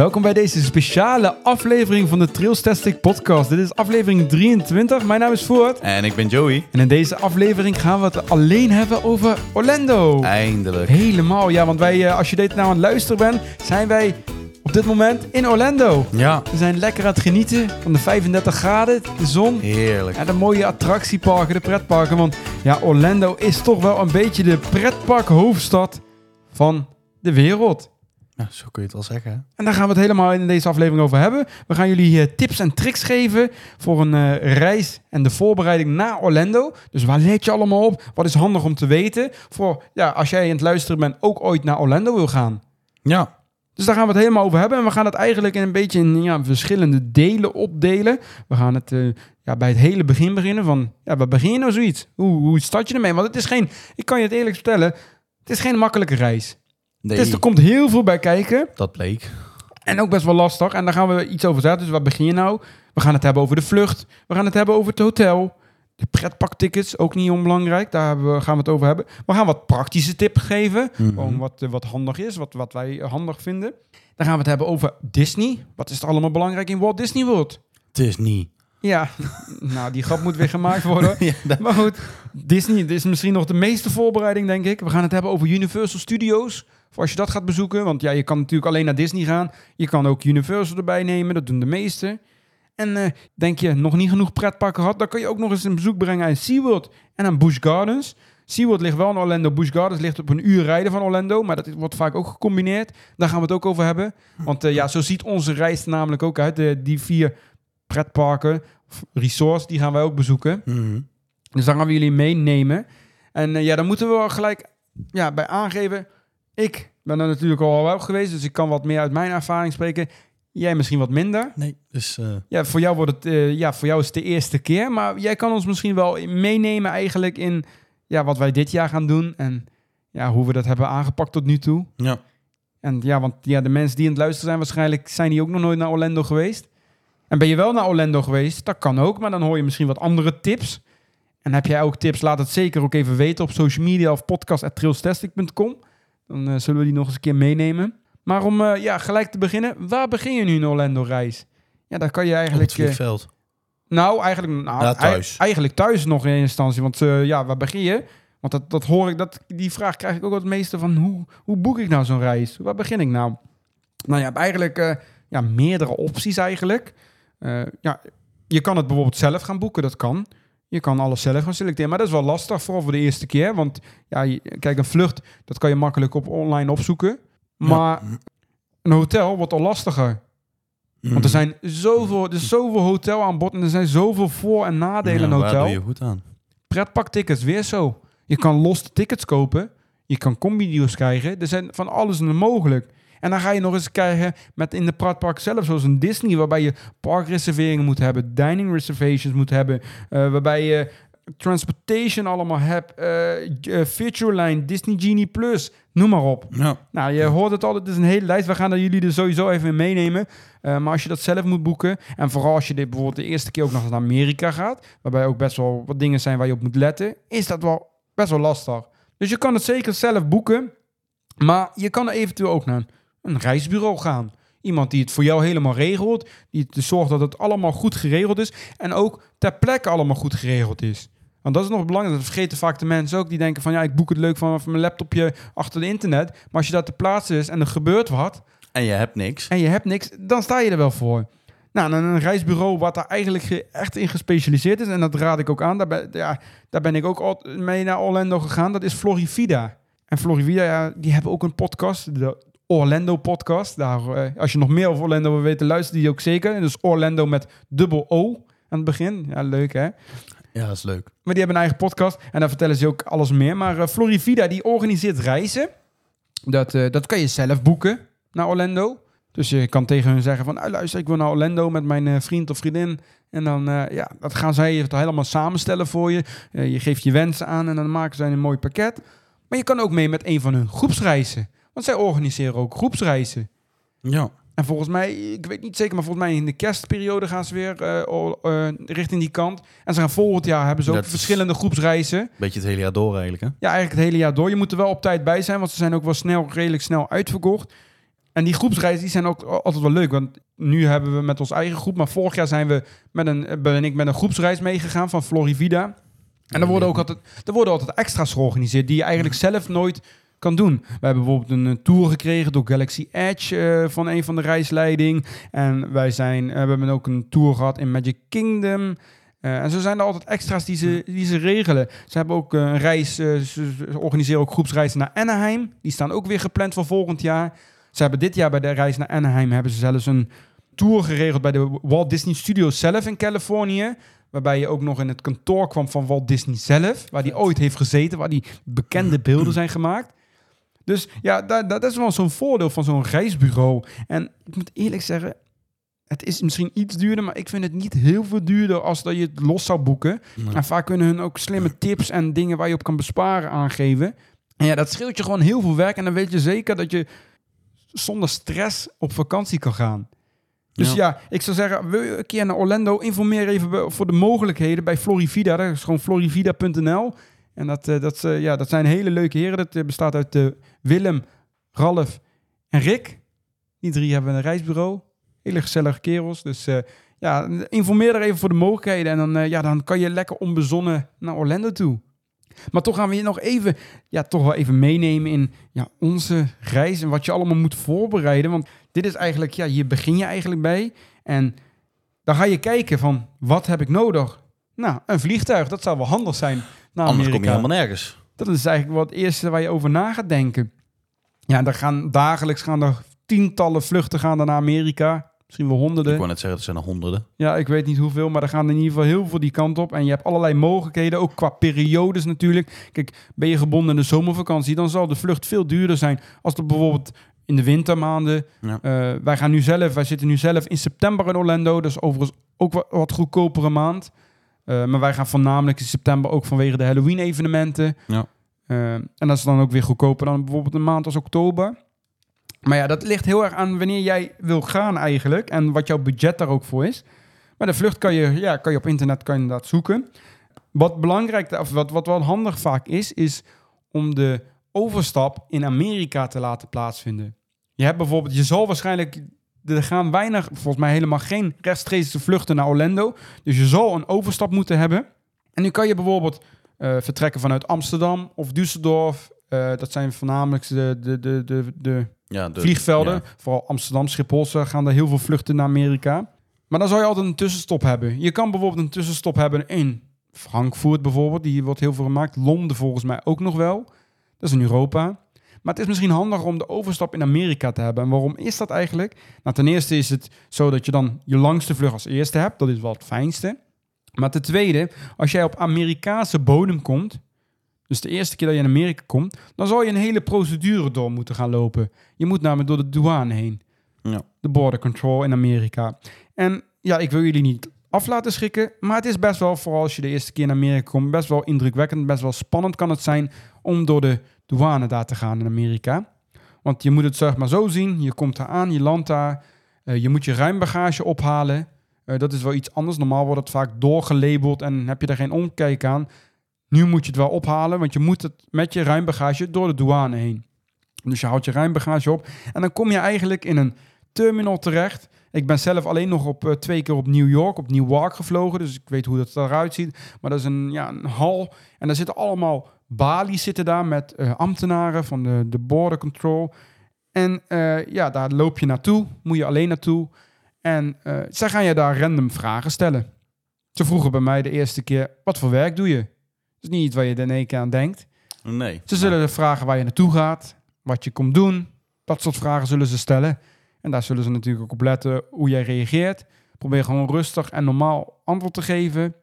Welkom bij deze speciale aflevering van de Trailstastic podcast. Dit is aflevering 23. Mijn naam is Voort. En ik ben Joey. En in deze aflevering gaan we het alleen hebben over Orlando. Eindelijk. Helemaal, ja, want wij, eh, als je dit nou aan het luisteren bent, zijn wij op dit moment in Orlando. Ja, We zijn lekker aan het genieten van de 35 graden, de zon. heerlijk. Ja, de mooie attractieparken, de pretparken. Want ja, Orlando is toch wel een beetje de pretparkhoofdstad van de wereld. Ja, zo kun je het wel zeggen. hè? En daar gaan we het helemaal in deze aflevering over hebben. We gaan jullie tips en tricks geven voor een eh, reis en de voorbereiding naar Orlando. Dus waar let je allemaal op? Wat is handig om te weten? Voor ja, als jij aan het luisteren bent, ook ooit naar Orlando wil gaan. Ja. Dus daar gaan we het helemaal over hebben. En we gaan het eigenlijk in een beetje in ja, verschillende delen opdelen. We gaan het eh, ja, bij het hele begin beginnen. Van, ja, waar begin je nou zoiets? Hoe, hoe start je ermee? Want het is geen, ik kan je het eerlijk vertellen, het is geen makkelijke reis. Nee, Dus er komt heel veel bij kijken. dat bleek. En ook best wel lastig. En daar gaan we iets over zeggen. Dus waar begin je nou? We gaan het hebben over de vlucht. We gaan het hebben over het hotel. De pretparktickets, ook niet onbelangrijk. Daar gaan we het over hebben. We gaan wat praktische tips geven. Gewoon wat, eh, wat handig is, wat, wat wij handig vinden. Dan gaan we het hebben over Disney. Wat is er allemaal belangrijk in Walt Disney World? Niet. Ja, nou die grap moet weer gemaakt worden. Ja, dat- Maar goed, Disney dit is misschien nog de meeste voorbereiding, denk ik. We gaan het hebben over Universal Studios. Voor als je dat gaat bezoeken. Want ja, je kan natuurlijk alleen naar Disney gaan. Je kan ook Universal erbij nemen. Dat doen de meesten. En eh, denk je nog niet genoeg pretparken gehad, dan kan je ook nog eens een bezoek brengen aan SeaWorld en aan Busch Gardens. SeaWorld ligt wel in Orlando, Busch Gardens ligt op een uur rijden van Orlando, maar dat wordt vaak ook gecombineerd. Daar gaan we het ook over hebben. Want eh, ja, zo ziet onze reis namelijk ook uit. De, die vier pretparken, resorts, die gaan wij ook bezoeken. Mhm. Dus daar gaan we jullie meenemen. En eh, ja, dan moeten we wel gelijk ja, bij aangeven. Ik ben er natuurlijk al wel geweest, dus ik kan wat meer uit mijn ervaring spreken. Jij misschien wat minder. Nee, dus eh, Ja, voor jou wordt het, eh, ja, voor jou is het de eerste keer. Maar jij kan ons misschien wel meenemen eigenlijk in ja, wat wij dit jaar gaan doen. En ja, hoe we dat hebben aangepakt tot nu toe. ja. En ja, want ja, de mensen die aan het luisteren zijn, waarschijnlijk zijn die ook nog nooit naar Orlando geweest. En ben je wel naar Orlando geweest? Dat kan ook, maar dan hoor je misschien wat andere tips. En heb jij ook tips? Laat het zeker ook even weten op social media of podcast.trailstastic.com. Dan eh, zullen we die nog eens een keer meenemen. Maar om eh, ja, gelijk te beginnen, waar begin je nu een Orlando-reis? Ja, daar kan je Op eigenlijk... het eh, vliegveld. nou, eigenlijk, nou, Ja, thuis. ei- eigenlijk thuis nog in instantie. Want ja, waar begin je? Want dat, dat hoor ik, dat, die vraag krijg ik ook het meeste van hoe, hoe boek ik nou zo'n reis? Waar begin ik nou? Nou, je hebt eigenlijk ja, meerdere opties eigenlijk. Ja, je kan het bijvoorbeeld zelf gaan boeken, dat kan. Je kan alles zelf gaan selecteren, maar dat is wel lastig, vooral voor de eerste keer. Want ja, je- kijk, een vlucht, dat kan je makkelijk op online opzoeken. Maar een hotel wordt al lastiger. Want er Mhm. zijn zoveel, er is zoveel hotel aan bod en er zijn zoveel voor- en nadelen Ja, hotel. doe je goed aan? Pretparktickets, weer zo. Je kan los de tickets kopen. Je kan combi-deals krijgen. Er zijn van alles mogelijk. En dan ga je nog eens krijgen met in de pretpark zelf, zoals een Disney, waarbij je parkreserveringen moet hebben, dining reservations moet hebben, eh, waarbij je transportation allemaal hebt, eh uh, Virtual Line, Disney Genie Plus, noem maar op. Ja. Nou, je hoort het al, het is een hele lijst. We gaan er jullie er sowieso even in meenemen. Eh, maar als je dat zelf moet boeken, en vooral als je dit bijvoorbeeld de eerste keer ook nog naar Amerika gaat, waarbij ook best wel wat dingen zijn waar je op moet letten, is dat wel best wel lastig. Dus je kan het zeker zelf boeken, maar je kan er eventueel ook naar een reisbureau gaan. Iemand die het voor jou helemaal regelt, die zorgt dat het allemaal goed geregeld is en ook ter plekke allemaal goed geregeld is. Want dat is nog belangrijk. Dat vergeten vaak de mensen ook. Die denken van ja, ik boek het leuk van, van mijn laptopje achter de internet. Maar als je daar te plaatsen is en er gebeurt wat En je hebt niks. en je hebt niks, dan sta je er wel voor. Nou, een reisbureau wat daar eigenlijk ge- echt in gespecialiseerd is. En dat raad ik ook aan. Daar ben, ja, daar ben ik ook al mee naar Orlando gegaan. Dat is Florivida. En Florivida, ja, die hebben ook een podcast. De Orlando podcast. Daar, eh, als je nog meer over Orlando wil weten, luister die ook zeker. Dus Orlando met dubbel O aan het begin. Ja, leuk hè? Ja, dat is leuk. Maar die hebben een eigen podcast en daar vertellen ze ook alles meer. Maar eh, Florivida die organiseert reizen. Dat, eh, dat kan je zelf boeken naar Orlando. Dus je kan tegen hun zeggen van, ah, luister, ik wil naar Orlando met mijn vriend of vriendin. En dan ja, dat gaan zij het helemaal samenstellen voor je. Je geeft je wensen aan en dan maken zij een mooi pakket. Maar je kan ook mee met een van hun groepsreizen. Want zij organiseren ook groepsreizen. Ja. En volgens mij, ik weet niet zeker, maar volgens mij in de kerstperiode gaan ze weer eh, eh, richting die kant. En ze gaan volgend jaar hebben ze ook Dat verschillende groepsreizen. Beetje het hele jaar door eigenlijk, hè? Ja, eigenlijk het hele jaar door. Je moet er wel op tijd bij zijn, want ze zijn ook wel snel, redelijk snel uitverkocht. En die groepsreizen die zijn ook altijd wel leuk. Want nu hebben we met ons eigen groep. Maar vorig jaar zijn we met een, ben ik met een groepsreis meegegaan van Florivida. En er worden ook altijd, er worden altijd extra's georganiseerd die je eigenlijk zelf nooit kan doen. We hebben bijvoorbeeld een, eh, tour gekregen door Galaxy Edge eh, van een van de reisleiding. En wij zijn, eh, we hebben ook een tour gehad in Magic Kingdom. En zo zijn er altijd extra's die ze, die ze regelen. Ze hebben ook een reis, ze organiseren ook groepsreizen naar Anaheim. Die staan ook weer gepland voor volgend jaar. Ze hebben dit jaar bij de reis naar Anaheim hebben ze zelfs een tour geregeld bij de Walt Disney Studios zelf in Californië. Waarbij je ook nog in het kantoor kwam van Walt Disney zelf. Waar die ooit heeft gezeten, waar die bekende beelden zijn gemaakt. Dus ja, dat, dat is wel zo'n voordeel van zo'n reisbureau. En ik moet eerlijk zeggen, het is misschien iets duurder, maar ik vind het niet heel veel duurder als dat je het los zou boeken. Nee. En vaak kunnen hun ook slimme tips en dingen waar je op kan besparen aangeven. En ja, dat scheelt je gewoon heel veel werk. En dan weet je zeker dat je zonder stress op vakantie kan gaan. Dus ja, Ja. ik zou zeggen, wil je een keer naar Orlando, informeer even voor de mogelijkheden bij Florivida. Dat is gewoon florivida.nl. En dat, eh, dat, eh, ja, dat zijn hele leuke heren. Dat eh, bestaat uit Willem, Ralf en Rick. Die drie hebben een reisbureau. Hele gezellige kerels. Dus ja, informeer er even voor de mogelijkheden. En dan, ja, dan kan je lekker onbezonnen naar Orlando toe. Maar toch gaan we je nog even, ja, toch wel even meenemen in ja, onze reis en wat je allemaal moet voorbereiden. Want dit is eigenlijk, ja, hier begin je eigenlijk bij. En dan ga je kijken van, wat heb ik nodig? Nou, een vliegtuig, dat zou wel handig zijn naar Anders Amerika. kom je helemaal nergens. Dat is eigenlijk wat het eerste waar je over na gaat denken. Ja, er gaan dagelijks gaan er tientallen vluchten gaan naar Amerika. Misschien wel honderden. Ik wou net zeggen, het zijn er honderden. Ja, ik weet niet hoeveel, maar er gaan in ieder geval heel veel die kant op. En je hebt allerlei mogelijkheden, ook qua periodes natuurlijk. Kijk, ben je gebonden in de zomervakantie, dan zal de vlucht veel duurder zijn als er bijvoorbeeld in de wintermaanden. Ja. Eh, wij gaan nu zelf, wij zitten nu zelf in september in Orlando, dus overigens ook wat, wat goedkopere maand. Eh, maar wij gaan voornamelijk in september ook vanwege de Halloween-evenementen. Ja. Eh, en dat is dan ook weer goedkoper dan bijvoorbeeld een maand als oktober. Maar ja, dat ligt heel erg aan wanneer jij wil gaan eigenlijk. En wat jouw budget daar ook voor is. Maar de vlucht kan je, ja, kan je op internet kan je dat zoeken. Wat belangrijk, of wat, wat wel handig vaak is, is om de overstap in Amerika te laten plaatsvinden. Je hebt bijvoorbeeld, je zal waarschijnlijk, er gaan weinig, volgens mij helemaal geen rechtstreekse vluchten naar Orlando. Dus je zal een overstap moeten hebben. En nu kan je bijvoorbeeld eh, vertrekken vanuit Amsterdam of Düsseldorf. Eh, dat zijn voornamelijk de, de, de, de, de Ja, vliegvelden. ja. Vooral Amsterdam, Schiphol, gaan er heel veel vluchten naar Amerika. Maar dan zou je altijd een tussenstop hebben. Je kan bijvoorbeeld een tussenstop hebben in Frankfurt bijvoorbeeld. Die wordt heel veel gemaakt. Londen volgens mij ook nog wel. Dat is in Europa. Maar het is misschien handiger om de overstap in Amerika te hebben. En waarom is dat eigenlijk? Nou, ten eerste is het zo dat je dan je langste vlucht als eerste hebt. Dat is wel het fijnste. Maar ten tweede, als jij op Amerikaanse bodem komt, dus de eerste keer dat je in Amerika komt, dan zal je een hele procedure door moeten gaan lopen. Je moet namelijk door de douane heen. Ja. De border control in Amerika. En ja, ik wil jullie niet af laten schrikken, maar het is best wel, vooral als je de eerste keer naar Amerika komt, best wel indrukwekkend, best wel spannend kan het zijn om door de douane daar te gaan in Amerika. Want je moet het zeg maar zo zien, je komt daar aan, je landt daar, eh, je moet je ruimbagage ophalen. Eh, dat is wel iets anders. Normaal wordt het vaak doorgelabeld en heb je er geen omkijk aan. Nu moet je het wel ophalen, want je moet het met je ruimbagage door de douane heen. Dus je houdt je ruimbagage op en dan kom je eigenlijk in een terminal terecht. Ik ben zelf alleen nog op eh, twee keer op New York, op Newark gevlogen, dus ik weet hoe dat eruit ziet. Maar dat is een, ja, een hal en daar zitten allemaal balies zitten daar met eh, ambtenaren van de, de border control. En eh, ja, daar loop je naartoe, moet je alleen naartoe. En eh, zij gaan je daar random vragen stellen. Ze vroegen bij mij de eerste keer, wat voor werk doe je? Dat is niet iets waar je in één keer aan denkt. Nee. Ze zullen vragen waar je naartoe gaat, wat je komt doen. Dat soort vragen zullen ze stellen. En daar zullen ze natuurlijk ook op letten hoe jij reageert. Probeer gewoon rustig en normaal antwoord te geven.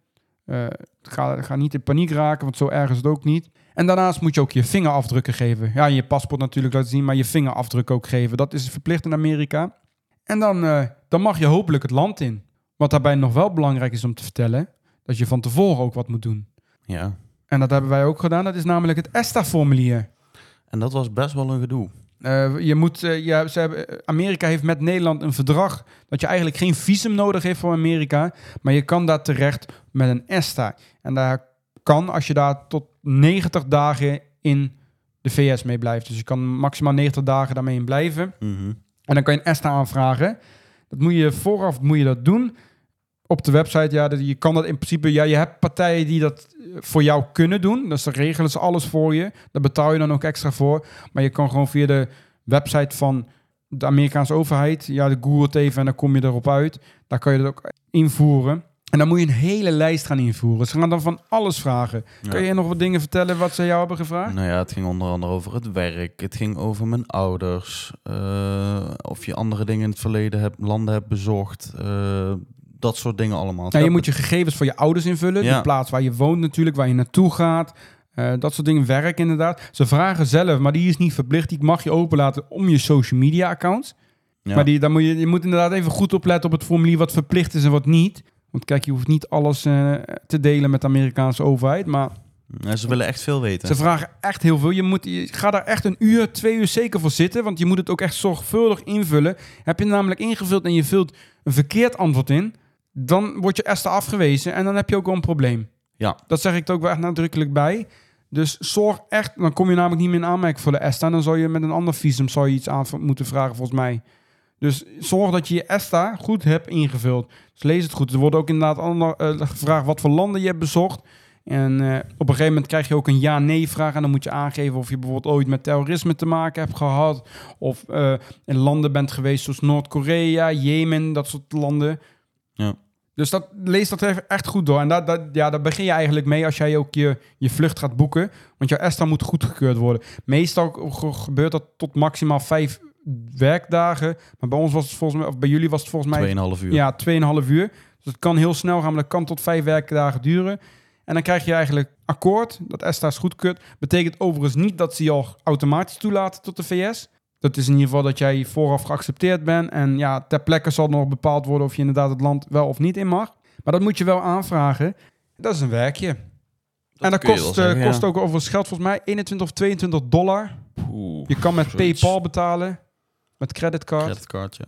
Eh, ga, ga niet in paniek raken, want zo erg is het ook niet. En daarnaast moet je ook je vingerafdrukken geven. Ja, je paspoort natuurlijk laten zien, maar je vingerafdruk ook geven. Dat is verplicht in Amerika. En dan, eh, dan mag je hopelijk het land in. Wat daarbij nog wel belangrijk is om te vertellen, dat je van tevoren ook wat moet doen. Ja. En dat hebben wij ook gedaan. Dat is namelijk het ESTA-formulier. En dat was best wel een gedoe. Eh, je moet, ja, ze hebben, Amerika heeft met Nederland een verdrag dat je eigenlijk geen visum nodig heeft voor Amerika, maar je kan daar terecht met een ESTA. En daar kan, als je daar tot 90 dagen in de VS mee blijft. Dus je kan maximaal 90 dagen daarmee in blijven. Mhm. En dan kan je een ESTA aanvragen. Dat moet je vooraf moet je dat doen. Op de website, ja, dat- je kan dat in principe... Ja, je hebt partijen die dat eh, voor jou kunnen doen. Dus dan regelen ze alles voor je. Daar betaal je dan ook extra voor. Maar je kan gewoon via de website van de Amerikaanse overheid... Ja, de Google het even en dan kom je erop uit. Daar kan je dat ook invoeren. En dan moet je een hele lijst gaan invoeren. Ze gaan dan van alles vragen. Ja. Kan je nog wat dingen vertellen wat ze jou hebben gevraagd? Nou ja, het ging onder andere over het werk. Het ging over mijn ouders. eh, of je andere dingen in het verleden hebt, landen hebt bezocht. eh, dat soort dingen allemaal. Ja, je moet je gegevens van je ouders invullen. Ja. De plaats waar je woont natuurlijk, waar je naartoe gaat. Eh, dat soort dingen. Werk inderdaad. Ze vragen zelf, maar die is niet verplicht. Die mag je openlaten om je social media accounts. Ja. Maar die, dan moet je, je moet inderdaad even goed opletten op het formulier wat verplicht is en wat niet. Want kijk, je hoeft niet alles eh, te delen met de Amerikaanse overheid. Maar Ja, ze willen echt veel weten. ze vragen echt heel veel. Je, moet, je gaat daar echt een uur, twee uur zeker voor zitten. Want je moet het ook echt zorgvuldig invullen. Heb je namelijk ingevuld en je vult een verkeerd antwoord in... dan wordt je ESTA afgewezen en dan heb je ook wel een probleem. Ja. Dat zeg ik er ook wel echt nadrukkelijk bij. Dus zorg echt... Dan kom je namelijk niet meer in aanmerking voor de ESTA. Dan zou je met een ander visum zou je iets aan moeten vragen volgens mij. Dus zorg dat je je ESTA goed hebt ingevuld. Dus lees het goed. Er wordt ook inderdaad ander, eh, gevraagd wat voor landen je hebt bezocht. En eh, op een gegeven moment krijg je ook een ja-nee-vraag. En dan moet je aangeven of je bijvoorbeeld ooit met terrorisme te maken hebt gehad. Of eh, in landen bent geweest zoals Noord-Korea, Jemen, dat soort landen. Ja. Dus dat, lees dat even echt goed door. En dat, dat, ja, daar begin je eigenlijk mee als jij ook je, je vlucht gaat boeken. Want jouw ESTA moet goedgekeurd worden. Meestal ge- gebeurt dat tot maximaal vijf werkdagen. Maar bij ons was het volgens mij, of bij jullie was het volgens mij 2,5 uur. ja, 2,5 uur. Dus het kan heel snel gaan, maar dat kan tot vijf werkdagen duren. En dan krijg je eigenlijk akkoord, dat ESTA is goedkeurd. Betekent overigens niet dat ze je al automatisch toelaten tot de VS. Dat is in ieder geval dat jij vooraf geaccepteerd bent. En ja, ter plekke zal nog bepaald worden of je inderdaad het land wel of niet in mag. Maar dat moet je wel aanvragen. Dat is een werkje. en dat kost, eh, zeggen, kost ja. ook overigens geld volgens mij 21 of 22 dollar. Oeh, Je kan met zoiets. PayPal betalen, met creditcard. Creditcard, ja.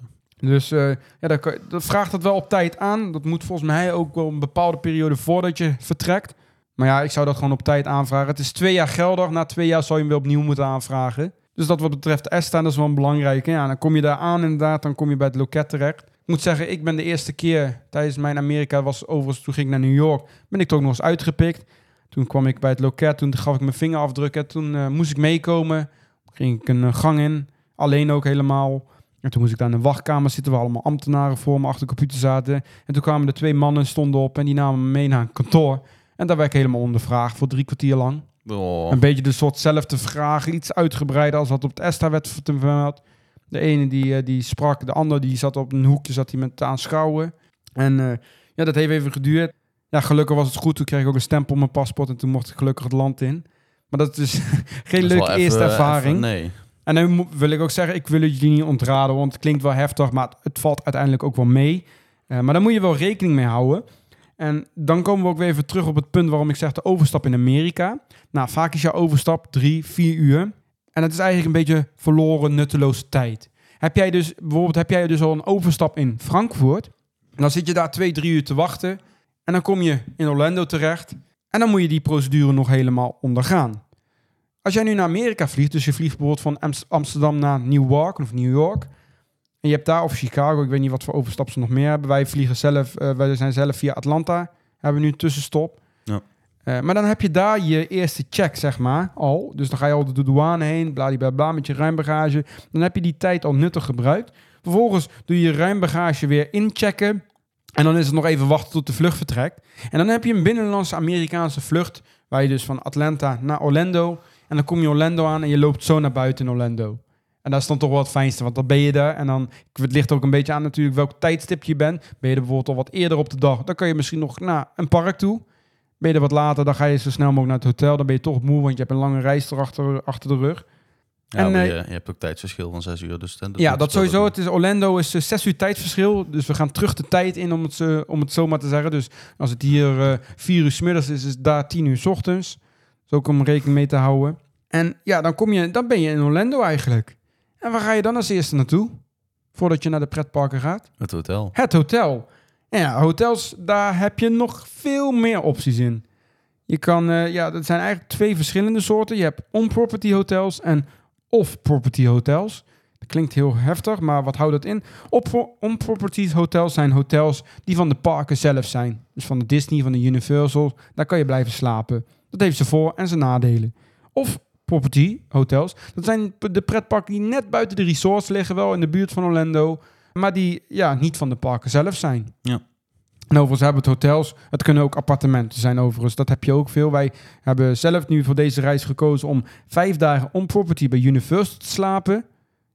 Dus eh, ja, dat, kan- dat vraagt het wel op tijd aan. Dat moet volgens mij ook wel een bepaalde periode voordat je vertrekt. Maar ja, ik zou dat gewoon op tijd aanvragen. Het is twee jaar geldig. Na twee jaar zou je hem weer opnieuw moeten aanvragen. Dus dat wat betreft ESTA, dat is wel een belangrijke. Ja, dan kom je daar aan inderdaad. Dan kom je bij het loket terecht. Ik moet zeggen, ik ben de eerste keer tijdens mijn Amerika was overigens, toen ging ik naar New York, ben ik ook nog eens uitgepikt. Toen kwam ik bij het loket, toen gaf ik mijn vingerafdruk en toen eh, moest ik meekomen. Ging ik een eh, gang in, alleen ook helemaal. En toen moest ik daar in een wachtkamer zitten waar allemaal ambtenaren voor me achter de computer zaten. En toen kwamen er twee mannen, stonden op en die namen me mee naar een kantoor. En daar werd ik helemaal ondervraagd voor drie kwartier lang. Oh, Een beetje de soortzelfde vragen, iets uitgebreider als wat op het ESTA werd vermeld. De ene die, eh, die sprak, de ander die zat op een hoekje zat hij met te aanschouwen. En eh, ja, dat heeft even geduurd. Ja, gelukkig was het goed. Toen kreeg ik ook een stempel op mijn paspoort en toen mocht ik gelukkig het land in. Maar dat is geen dat is leuke eerste even- ervaring. even- nee. En dan wil ik ook zeggen, ik wil jullie niet ontraden, want het klinkt wel heftig, maar het valt uiteindelijk ook wel mee. Eh, maar daar moet je wel rekening mee houden. En dan komen we ook weer even terug op het punt waarom ik zeg de overstap in Amerika. Nou, vaak is jouw overstap drie, vier uur. En dat is eigenlijk een beetje verloren, nutteloze tijd. Heb jij dus, bijvoorbeeld, heb jij dus al een overstap in Frankfurt. En dan zit je daar twee, drie uur te wachten. En dan kom je in Orlando terecht. En dan moet je die procedure nog helemaal ondergaan. Als jij nu naar Amerika vliegt, dus je vliegt bijvoorbeeld van Ams- Amsterdam naar Newark of New York. En je hebt daar, of Chicago, ik weet niet wat voor overstap ze nog meer hebben. Wij vliegen zelf, eh, wij zijn zelf via Atlanta, hebben we nu een tussenstop. Ja. Eh, maar dan heb je daar je eerste check, zeg maar, al. Dus dan ga je al de douane heen, bladibla met je ruimbagage. Dan heb je die tijd al nuttig gebruikt. Vervolgens doe je je ruimbagage weer inchecken. En dan is het nog even wachten tot de vlucht vertrekt. En dan heb je een binnenlandse Amerikaanse vlucht, waar je dus van Atlanta naar Orlando. En dan kom je Orlando aan en je loopt zo naar buiten in Orlando. En dat is dan toch wel het fijnste, want dan ben je daar. En dan, het ligt ook een beetje aan natuurlijk welk tijdstip je bent. Ben je er bijvoorbeeld al wat eerder op de dag, dan kan je misschien nog naar een park toe. Ben je er wat later, dan ga je zo snel mogelijk naar het hotel. Dan ben je toch moe, want je hebt een lange reis erachter achter de rug. Ja, En, eh, je, je hebt ook tijdsverschil van 6 uur. Dus ja, dat sowieso. Het is Orlando is eh, zes uur tijdverschil. Dus we gaan terug de tijd in, om het, om het zo maar te zeggen. Dus als het hier eh vier uur 's middags is, is het daar tien uur 's ochtends. Dus ook om rekening mee te houden. En ja, dan, kom je, dan ben je in Orlando eigenlijk. En waar ga je dan als eerste naartoe? Voordat je naar de pretparken gaat? Het hotel. Het hotel. En ja, hotels, daar heb je nog veel meer opties in. Je kan, eh, ja, dat zijn eigenlijk twee verschillende soorten. Je hebt on-property hotels en off-property hotels. Dat klinkt heel heftig, maar wat houdt dat in? Op on-property hotels zijn hotels die van de parken zelf zijn. Dus van de Disney, van de Universal. Daar kan je blijven slapen. Dat heeft ze voor- en zijn nadelen. Of property hotels. Dat zijn de pretparken die net buiten de resorts liggen, wel in de buurt van Orlando. Maar die ja, niet van de parken zelf zijn. Ja. En overigens hebben het hotels, het kunnen ook appartementen zijn overigens. Dat heb je ook veel. Wij hebben zelf nu voor deze reis gekozen om vijf dagen on property bij Universal te slapen.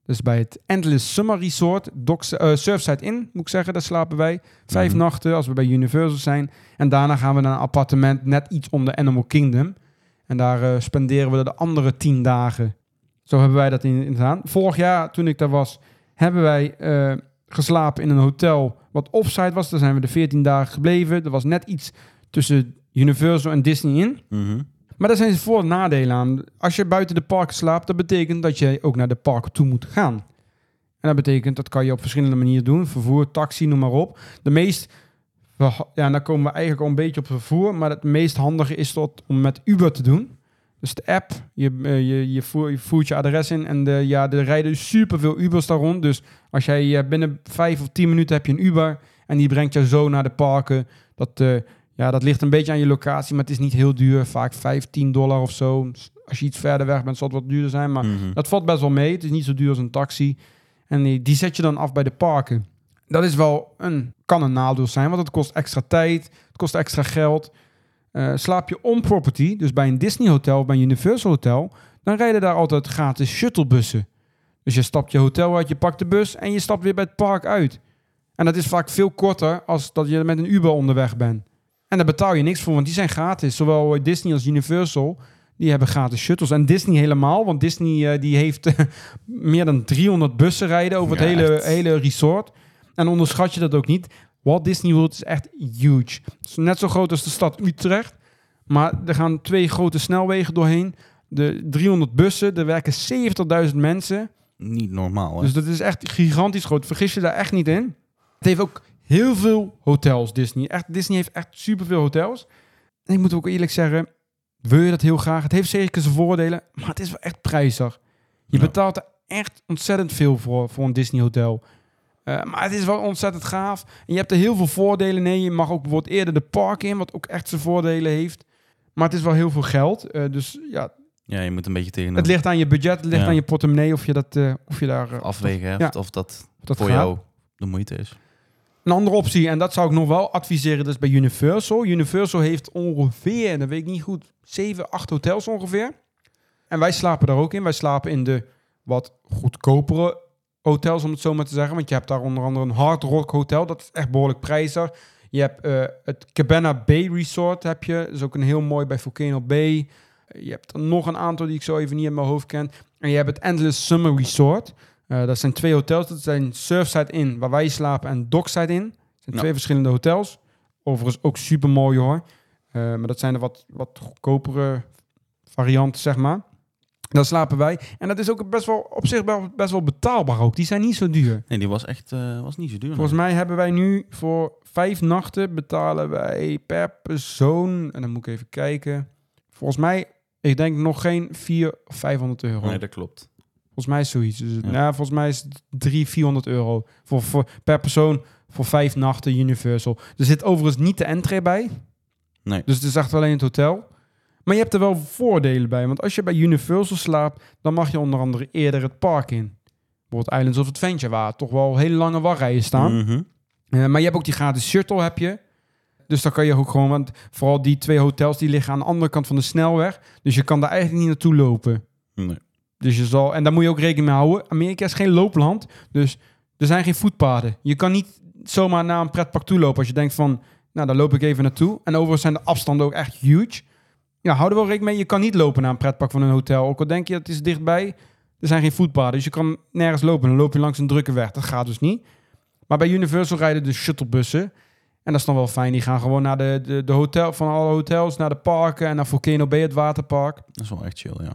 Dus bij het Endless Summer Resort, eh, Surfside Inn moet ik zeggen, daar slapen wij. Vijf Mhm. nachten als we bij Universal zijn. En daarna gaan we naar een appartement net iets onder Animal Kingdom. En daar eh, spenderen we de andere tien dagen. Zo hebben wij dat in, in gedaan. Vorig jaar, toen ik daar was, hebben wij eh, geslapen in een hotel wat offsite was. Daar zijn we de 14 dagen gebleven. Er was net iets tussen Universal en Disney in. Mhm. Maar daar zijn voor- en nadelen aan. Als je buiten de parken slaapt, dat betekent dat je ook naar de parken toe moet gaan. En dat betekent, dat kan je op verschillende manieren doen. Vervoer, taxi, noem maar op. De meest, ja, dan komen we eigenlijk al een beetje op vervoer. Maar het meest handige is tot om met Uber te doen. Dus de app, je, eh, je, je, je voert je adres in en de, ja, er rijden superveel Ubers daar rond. Dus als jij eh, binnen vijf of tien minuten heb je een Uber en die brengt jou zo naar de parken. Dat, eh, ja, dat ligt een beetje aan je locatie, maar het is niet heel duur. Vaak 15 dollar of zo. Als je iets verder weg bent, zal het wat duurder zijn. Maar Mhm. dat valt best wel mee. Het is niet zo duur als een taxi. En die, die zet je dan af bij de parken. Dat is wel een, kan een nadeel zijn, want het kost extra tijd. Het kost extra geld. Eh, slaap je on property, dus bij een Disney hotel, bij een Universal hotel, dan rijden daar altijd gratis shuttlebussen. Dus je stapt je hotel uit, je pakt de bus en je stapt weer bij het park uit. En dat is vaak veel korter als dat je met een Uber onderweg bent. En daar betaal je niks voor, want die zijn gratis. Zowel Disney als Universal, die hebben gratis shuttles. En Disney helemaal, want Disney eh, die heeft eh, meer dan 300 bussen rijden over het Ja, hele, echt. hele resort. En onderschat je dat ook niet. Walt Disney World is echt huge. Het is net zo groot als de stad Utrecht. Maar er gaan twee grote snelwegen doorheen. De 300 bussen, er werken 70.000 mensen. Niet normaal, hè? Dus dat is echt gigantisch groot. Vergis je daar echt niet in. Het heeft ook heel veel hotels, Disney. Echt, Disney heeft echt superveel hotels. En ik moet ook eerlijk zeggen, wil je dat heel graag? Het heeft zeker zijn voordelen, maar het is wel echt prijzig. Je Ja. betaalt er echt ontzettend veel voor, voor een Disney hotel. Eh, maar het is wel ontzettend gaaf. En je hebt er heel veel voordelen. Nee, je mag ook bijvoorbeeld eerder de park in, wat ook echt zijn voordelen heeft. Maar het is wel heel veel geld. Eh, dus ja, Ja, je moet een beetje tegen het ligt aan je budget, het ligt Ja. aan je portemonnee of je, dat, eh, of je daar... afwegen hebt Ja. of dat, dat voor gaat. jou de moeite is. Een andere optie, en dat zou ik nog wel adviseren, is bij Universal. Universal heeft ongeveer, en dat weet ik niet goed, 7, 8 hotels ongeveer. En wij slapen daar ook in. Wij slapen in de wat goedkopere hotels, om het zo maar te zeggen. Want je hebt daar onder andere een Hard Rock Hotel, dat is echt behoorlijk prijzig. Je hebt eh, het Cabana Bay Resort, heb je. Dat is ook een heel mooi bij Volcano Bay. Je hebt er nog een aantal die ik zo even niet in mijn hoofd ken. En je hebt het Endless Summer Resort. Eh, dat zijn twee hotels. Dat zijn Surfside Inn, waar wij slapen, en Dockside Inn. Dat zijn Ja. twee verschillende hotels. Overigens ook super mooi hoor. Eh, maar dat zijn de wat, wat goedkopere varianten, zeg maar. Daar slapen wij. En dat is ook best wel op zich best wel betaalbaar ook. Die zijn niet zo duur. Nee, die was echt eh, was niet zo duur. Volgens mij hebben wij nu voor vijf nachten betalen wij per persoon. En dan moet ik even kijken. Volgens mij, ik denk nog geen 400 of 500 euro. Nee, dat klopt. Volgens mij is zoiets. Dus, Ja. ja. volgens mij is het 300, 400 euro voor, voor, per persoon voor vijf nachten Universal. Er zit overigens niet de entree bij. Nee. Dus het is echt alleen het hotel. Maar je hebt er wel voordelen bij. Want als je bij Universal slaapt, dan mag je onder andere eerder het park in. Bijvoorbeeld Islands of Adventure, waar toch wel hele lange wachtrijen staan. Eh, maar je hebt ook die gratis shuttle, heb je. Dus dan kan je ook gewoon, want vooral die twee hotels die liggen aan de andere kant van de snelweg. Dus je kan daar eigenlijk niet naartoe lopen. Nee. Dus je zal, en daar moet je ook rekening mee houden. Amerika is geen loopland, dus er zijn geen voetpaden. Je kan niet zomaar naar een pretpark toe lopen als je denkt van, nou, daar loop ik even naartoe. En overigens zijn de afstanden ook echt huge. Ja, hou er wel rekening mee. Je kan niet lopen naar een pretpark van een hotel. Ook al denk je, het is dichtbij. Er zijn geen voetpaden, dus je kan nergens lopen. Dan loop je langs een drukke weg. Dat gaat dus niet. Maar bij Universal rijden de shuttlebussen. En dat is dan wel fijn. Die gaan gewoon naar de, de, de hotel, van alle hotels, naar de parken en naar Volcano Bay, het waterpark. Dat is wel echt chill, ja.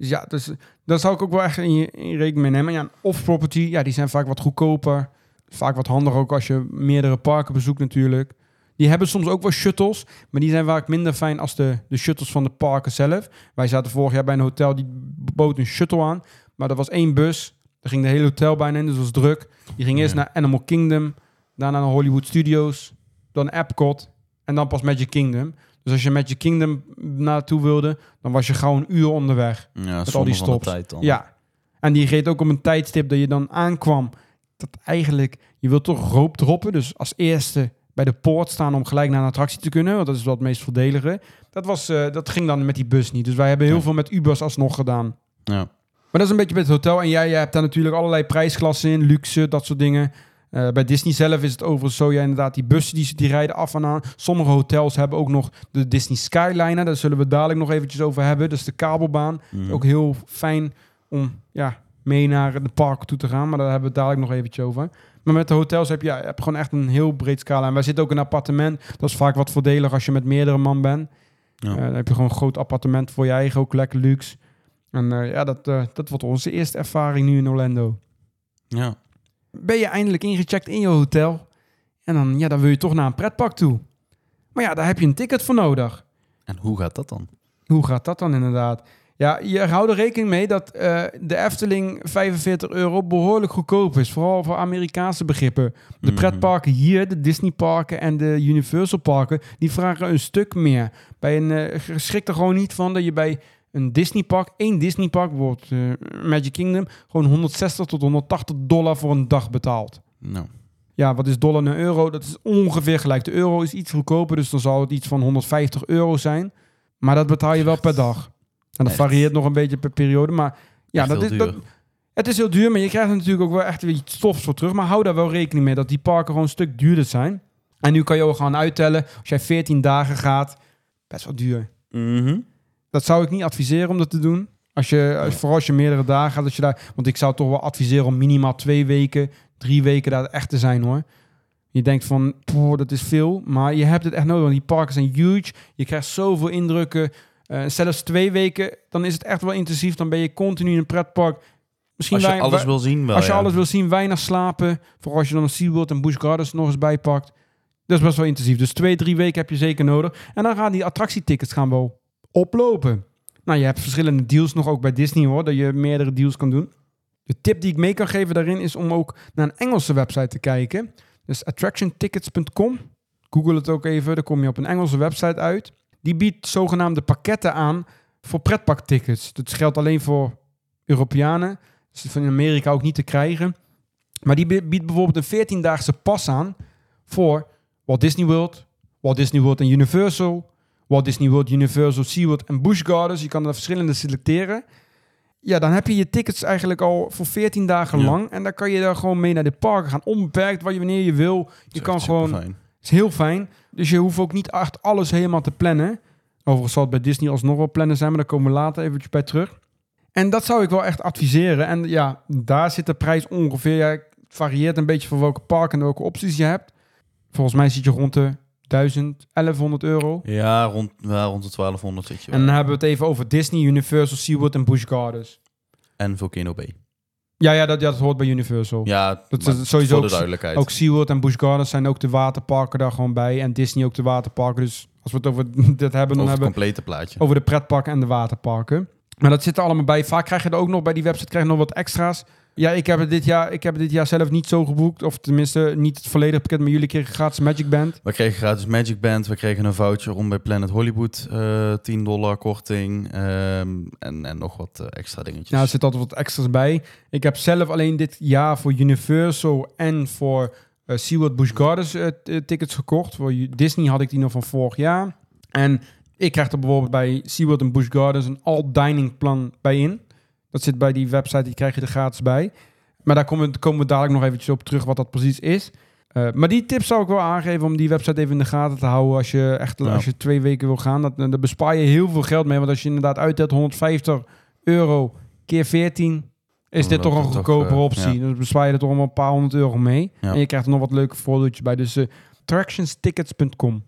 Dus ja, dus, dat zou ik ook wel echt in, in rekening mee nemen. Ja, off-property, ja, die zijn vaak wat goedkoper. Vaak wat handiger ook als je meerdere parken bezoekt natuurlijk. Die hebben soms ook wel shuttles, maar die zijn vaak minder fijn als de, de shuttles van de parken zelf. Wij zaten vorig jaar bij een hotel, die bood een shuttle aan. Maar dat was één bus Daar ging de hele hotel bijna in, dus was druk. Je ging eerst Ja. naar Animal Kingdom, daarna naar Hollywood Studios, dan Epcot en dan pas Magic Kingdom. Dus als je Magic Kingdom naartoe wilde, dan was je gauw een uur onderweg. Ja, al die stops. tijd dan. Ja. En die reed ook op een tijdstip dat je dan aankwam. Dat eigenlijk, je wilt toch roop droppen. Dus als eerste bij de poort staan om gelijk naar een attractie te kunnen. Want dat is wel het meest voordelige. Dat, was, eh, dat ging dan met die bus niet. Dus wij hebben heel Ja. veel met Ubers alsnog gedaan. Ja. Maar dat is een beetje bij het hotel. En jij, jij hebt daar natuurlijk allerlei prijsklassen in. Luxe, dat soort dingen. Eh, bij Disney zelf is het overigens zo. Ja, inderdaad, die bussen die, die rijden af en aan. Sommige hotels hebben ook nog de Disney Skyliner. Daar zullen we dadelijk nog eventjes over hebben. Is de kabelbaan. Mhm. Ook heel fijn om ja, mee naar de park toe te gaan. Maar daar hebben we het dadelijk nog eventjes over. Maar met de hotels heb je, ja, hebt gewoon echt een heel breed scala. En wij zitten ook in een appartement. Dat is vaak wat voordelig als je met meerdere man bent. Ja. Eh, dan heb je gewoon een groot appartement voor je eigen, ook lekker luxe. En eh, ja, dat, dat wordt onze eerste ervaring nu in Orlando. ja. Ben je eindelijk ingecheckt in je hotel? En dan, ja, dan wil je toch naar een pretpark toe. Maar ja, daar heb je een ticket voor nodig. En hoe gaat dat dan? Hoe gaat dat dan inderdaad? Ja, je houdt er rekening mee dat eh, de Efteling 45 euro behoorlijk goedkoop is. Vooral voor Amerikaanse begrippen. De Mhm. pretparken hier, de Disneyparken en de Universal parken, die vragen een stuk meer. Bij een, eh, schrik er gewoon niet van dat je bij een Disneypark, één Disneypark, bijvoorbeeld eh, Magic Kingdom, gewoon 160 tot 180 dollar voor een dag betaalt. Nou, Ja, wat is dollar naar euro? Dat is ongeveer gelijk. De euro is iets goedkoper, dus dan zal het iets van 150 euro zijn. Maar dat betaal je wel per dag. En dat varieert nog een beetje per periode. Maar ja, echt dat is, dat, het is heel duur, maar je krijgt er natuurlijk ook wel echt weer iets stofs voor terug. Maar hou daar wel rekening mee dat die parken gewoon een stuk duurder zijn. En nu kan je ook gaan uittellen, als jij 14 dagen gaat, best wel duur. Mhm. Dat zou ik niet adviseren om dat te doen. Als je, als, vooral als je meerdere dagen gaat, als je daar, want ik zou toch wel adviseren om minimaal twee weken, drie weken daar echt te zijn hoor. Je denkt van, poh, dat is veel, maar je hebt het echt nodig. Want die parken zijn huge. Je krijgt zoveel indrukken. Eh, zelfs twee weken, dan is het echt wel intensief. Dan ben je continu in een pretpark. Misschien Als je wij- alles wil zien wel, als je ja. alles wil zien, weinig slapen. Vooral als je dan een SeaWorld en Busch Gardens nog eens bijpakt. Dat is best wel intensief. Dus twee, drie weken heb je zeker nodig. En dan gaan die attractietickets gaan wel oplopen. Nou, je hebt verschillende deals nog ook bij Disney hoor. Dat je meerdere deals kan doen. De tip die ik mee kan geven daarin is om ook naar een Engelse website te kijken. Dus attractiontickets.com. Google het ook even. Dan kom je op een Engelse website uit. Die biedt zogenaamde pakketten aan voor pretparktickets. Dat geldt alleen voor Europeanen. Dat is van Amerika ook niet te krijgen. Maar die bie- biedt bijvoorbeeld een 14-daagse pas aan voor Walt Disney World, Walt Disney World en Universal, Walt Disney World, Universal, SeaWorld en Busch Gardens. Je kan er verschillende selecteren. Ja, dan heb je je tickets eigenlijk al voor 14 dagen Ja. lang. En dan kan je daar gewoon mee naar de parken gaan. Onbeperkt, waar je, wanneer je wil. Je Dat is kan gewoon superfijn. is heel fijn. Dus je hoeft ook niet echt alles helemaal te plannen. Overigens zal het bij Disney alsnog wel plannen zijn, maar daar komen we later eventjes bij terug. En dat zou ik wel echt adviseren. En ja, daar zit de prijs ongeveer. Ja, het varieert een beetje voor welke park en welke opties je hebt. Volgens mij zit je rond de 1000, 1100 euro. Ja, rond, ja, rond de 1200 zit je En wel. dan hebben we het even over Disney, Universal, SeaWorld en Busch Gardens. En Volcano Bay. Ja, ja, dat, ja, dat hoort bij Universal. Ja, Dat is sowieso voor de ook- duidelijkheid. Ook SeaWorld en Busch Gardens zijn ook de waterparken daar gewoon bij. En Disney ook de waterparken. Dus als we het over dit hebben, dan over het hebben complete plaatje. over de pretparken en de waterparken. Maar dat zit er allemaal bij. Vaak krijg je er ook nog bij die website krijg je nog wat extra's. Ja, ik heb het dit jaar, ik heb dit jaar zelf niet zo geboekt. Of tenminste, niet het volledige pakket, maar jullie kregen gratis Magic Band. We kregen gratis Magic Band. We kregen een voucher om bij Planet Hollywood eh 10 dollar korting. ehm, en, en nog wat eh, extra dingetjes. Nou, er zit altijd wat extra's bij. Ik heb zelf alleen dit jaar voor Universal en voor eh SeaWorld Busch Gardens tickets gekocht. Voor Disney had ik die nog van vorig jaar. En ik krijg er bijvoorbeeld bij SeaWorld en Busch Gardens een all-dining plan bij in. Dat zit bij die website, die krijg je er gratis bij. Maar daar komen we, komen we dadelijk nog eventjes op terug wat dat precies is. Eh, maar die tips zou ik wel aangeven om die website even in de gaten te houden als je echt Ja. als je twee weken wil gaan. Dat, daar bespaar je heel veel geld mee. Want als je inderdaad uittelt 150 euro keer 14, is dit toch een goedkopere eh, optie. ja. Dan bespaar je er toch een paar honderd euro mee. Ja. En je krijgt er nog wat leuke voordeeltjes bij. Dus eh attractionstickets.com.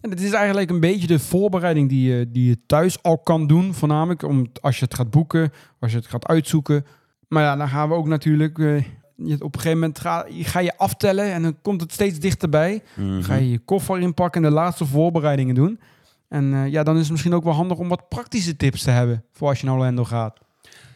En het is eigenlijk een beetje de voorbereiding die je, die je thuis al kan doen. Voornamelijk om, als je het gaat boeken, als je het gaat uitzoeken. Maar ja, dan gaan we ook natuurlijk... eh, je- op een gegeven moment ga, je- ga je aftellen en dan komt het steeds dichterbij. Ga je je koffer inpakken en de laatste voorbereidingen doen. En eh, ja, dan is het misschien ook wel handig om wat praktische tips te hebben voor als je naar Orlando gaat.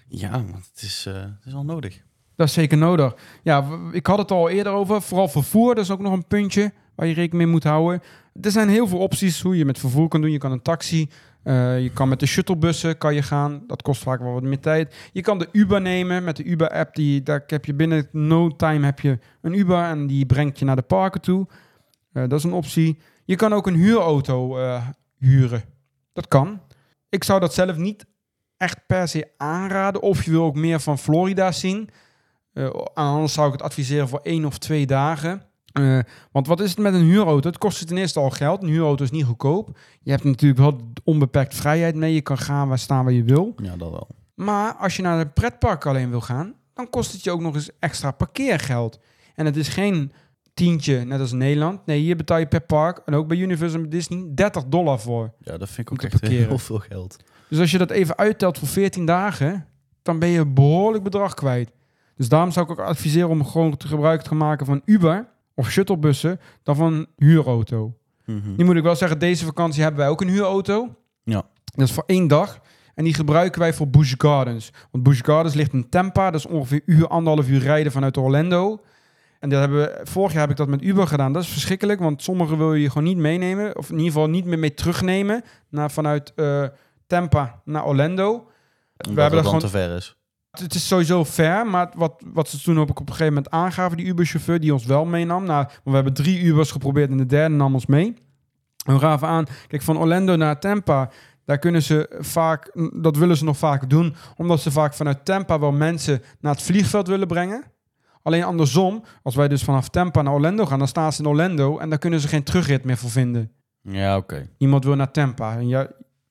Ja, want het is, eh, het is wel nodig. Dat is zeker nodig. Ja, ik had het al eerder over. Vooral vervoer, dat is ook nog een puntje waar je rekening mee moet houden. Er zijn heel veel opties hoe je met vervoer kan doen. Je kan een taxi, eh, je kan met de shuttlebussen kan je gaan. Dat kost vaak wel wat meer tijd. Je kan de Uber nemen met de Uber-app. Die, daar heb je binnen no time heb je een Uber en die brengt je naar de parken toe. Eh, dat is een optie. Je kan ook een huurauto eh, huren. Dat kan. Ik zou dat zelf niet echt per se aanraden. Of je wil ook meer van Florida zien. Anders zou ik het adviseren voor één of twee dagen. Eh, want wat is het met een huurauto? Het kost je ten eerste al geld. Een huurauto is niet goedkoop. Je hebt natuurlijk wel onbeperkt vrijheid mee. Je kan gaan waar staan waar je wil. Ja, dat wel. Maar als je naar een pretpark alleen wil gaan, dan kost het je ook nog eens extra parkeergeld. En het is geen tientje, net als in Nederland. Nee, hier betaal je per park, en ook bij Universal en Disney, 30 dollar voor. Ja, dat vind ik ook echt heel veel geld. Dus als je dat even uittelt voor 14 dagen, dan ben je een behoorlijk bedrag kwijt. Dus daarom zou ik ook adviseren om gewoon te gebruik te maken van Uber of shuttlebussen dan van een huurauto. Mhm. Nu moet ik wel zeggen, deze vakantie hebben wij ook een huurauto. Ja. Dat is voor één dag. En die gebruiken wij voor Busch Gardens. Want Busch Gardens ligt in Tampa. Dat is ongeveer een uur, anderhalf uur rijden vanuit Orlando. En dat hebben we, vorig jaar heb ik dat met Uber gedaan. Dat is verschrikkelijk, want sommige wil je gewoon niet meenemen. Of in ieder geval niet meer mee terugnemen. Naar, vanuit eh, Tampa naar Orlando. Omdat hebben dat gewoon- te ver is. Het is sowieso fair, maar wat, wat ze toen ook op een gegeven moment aangaven, die Uber-chauffeur die ons wel meenam. Nou, we hebben drie Ubers geprobeerd en de derde nam ons mee. En we gaven aan, kijk, van Orlando naar Tampa, daar kunnen ze vaak, dat willen ze nog vaak doen, omdat ze vaak vanuit Tampa wel mensen naar het vliegveld willen brengen. Alleen andersom, als wij dus vanaf Tampa naar Orlando gaan, dan staan ze in Orlando en daar kunnen ze geen terugrit meer voor vinden. Ja, oké. Iemand wil naar Tampa. En, ja,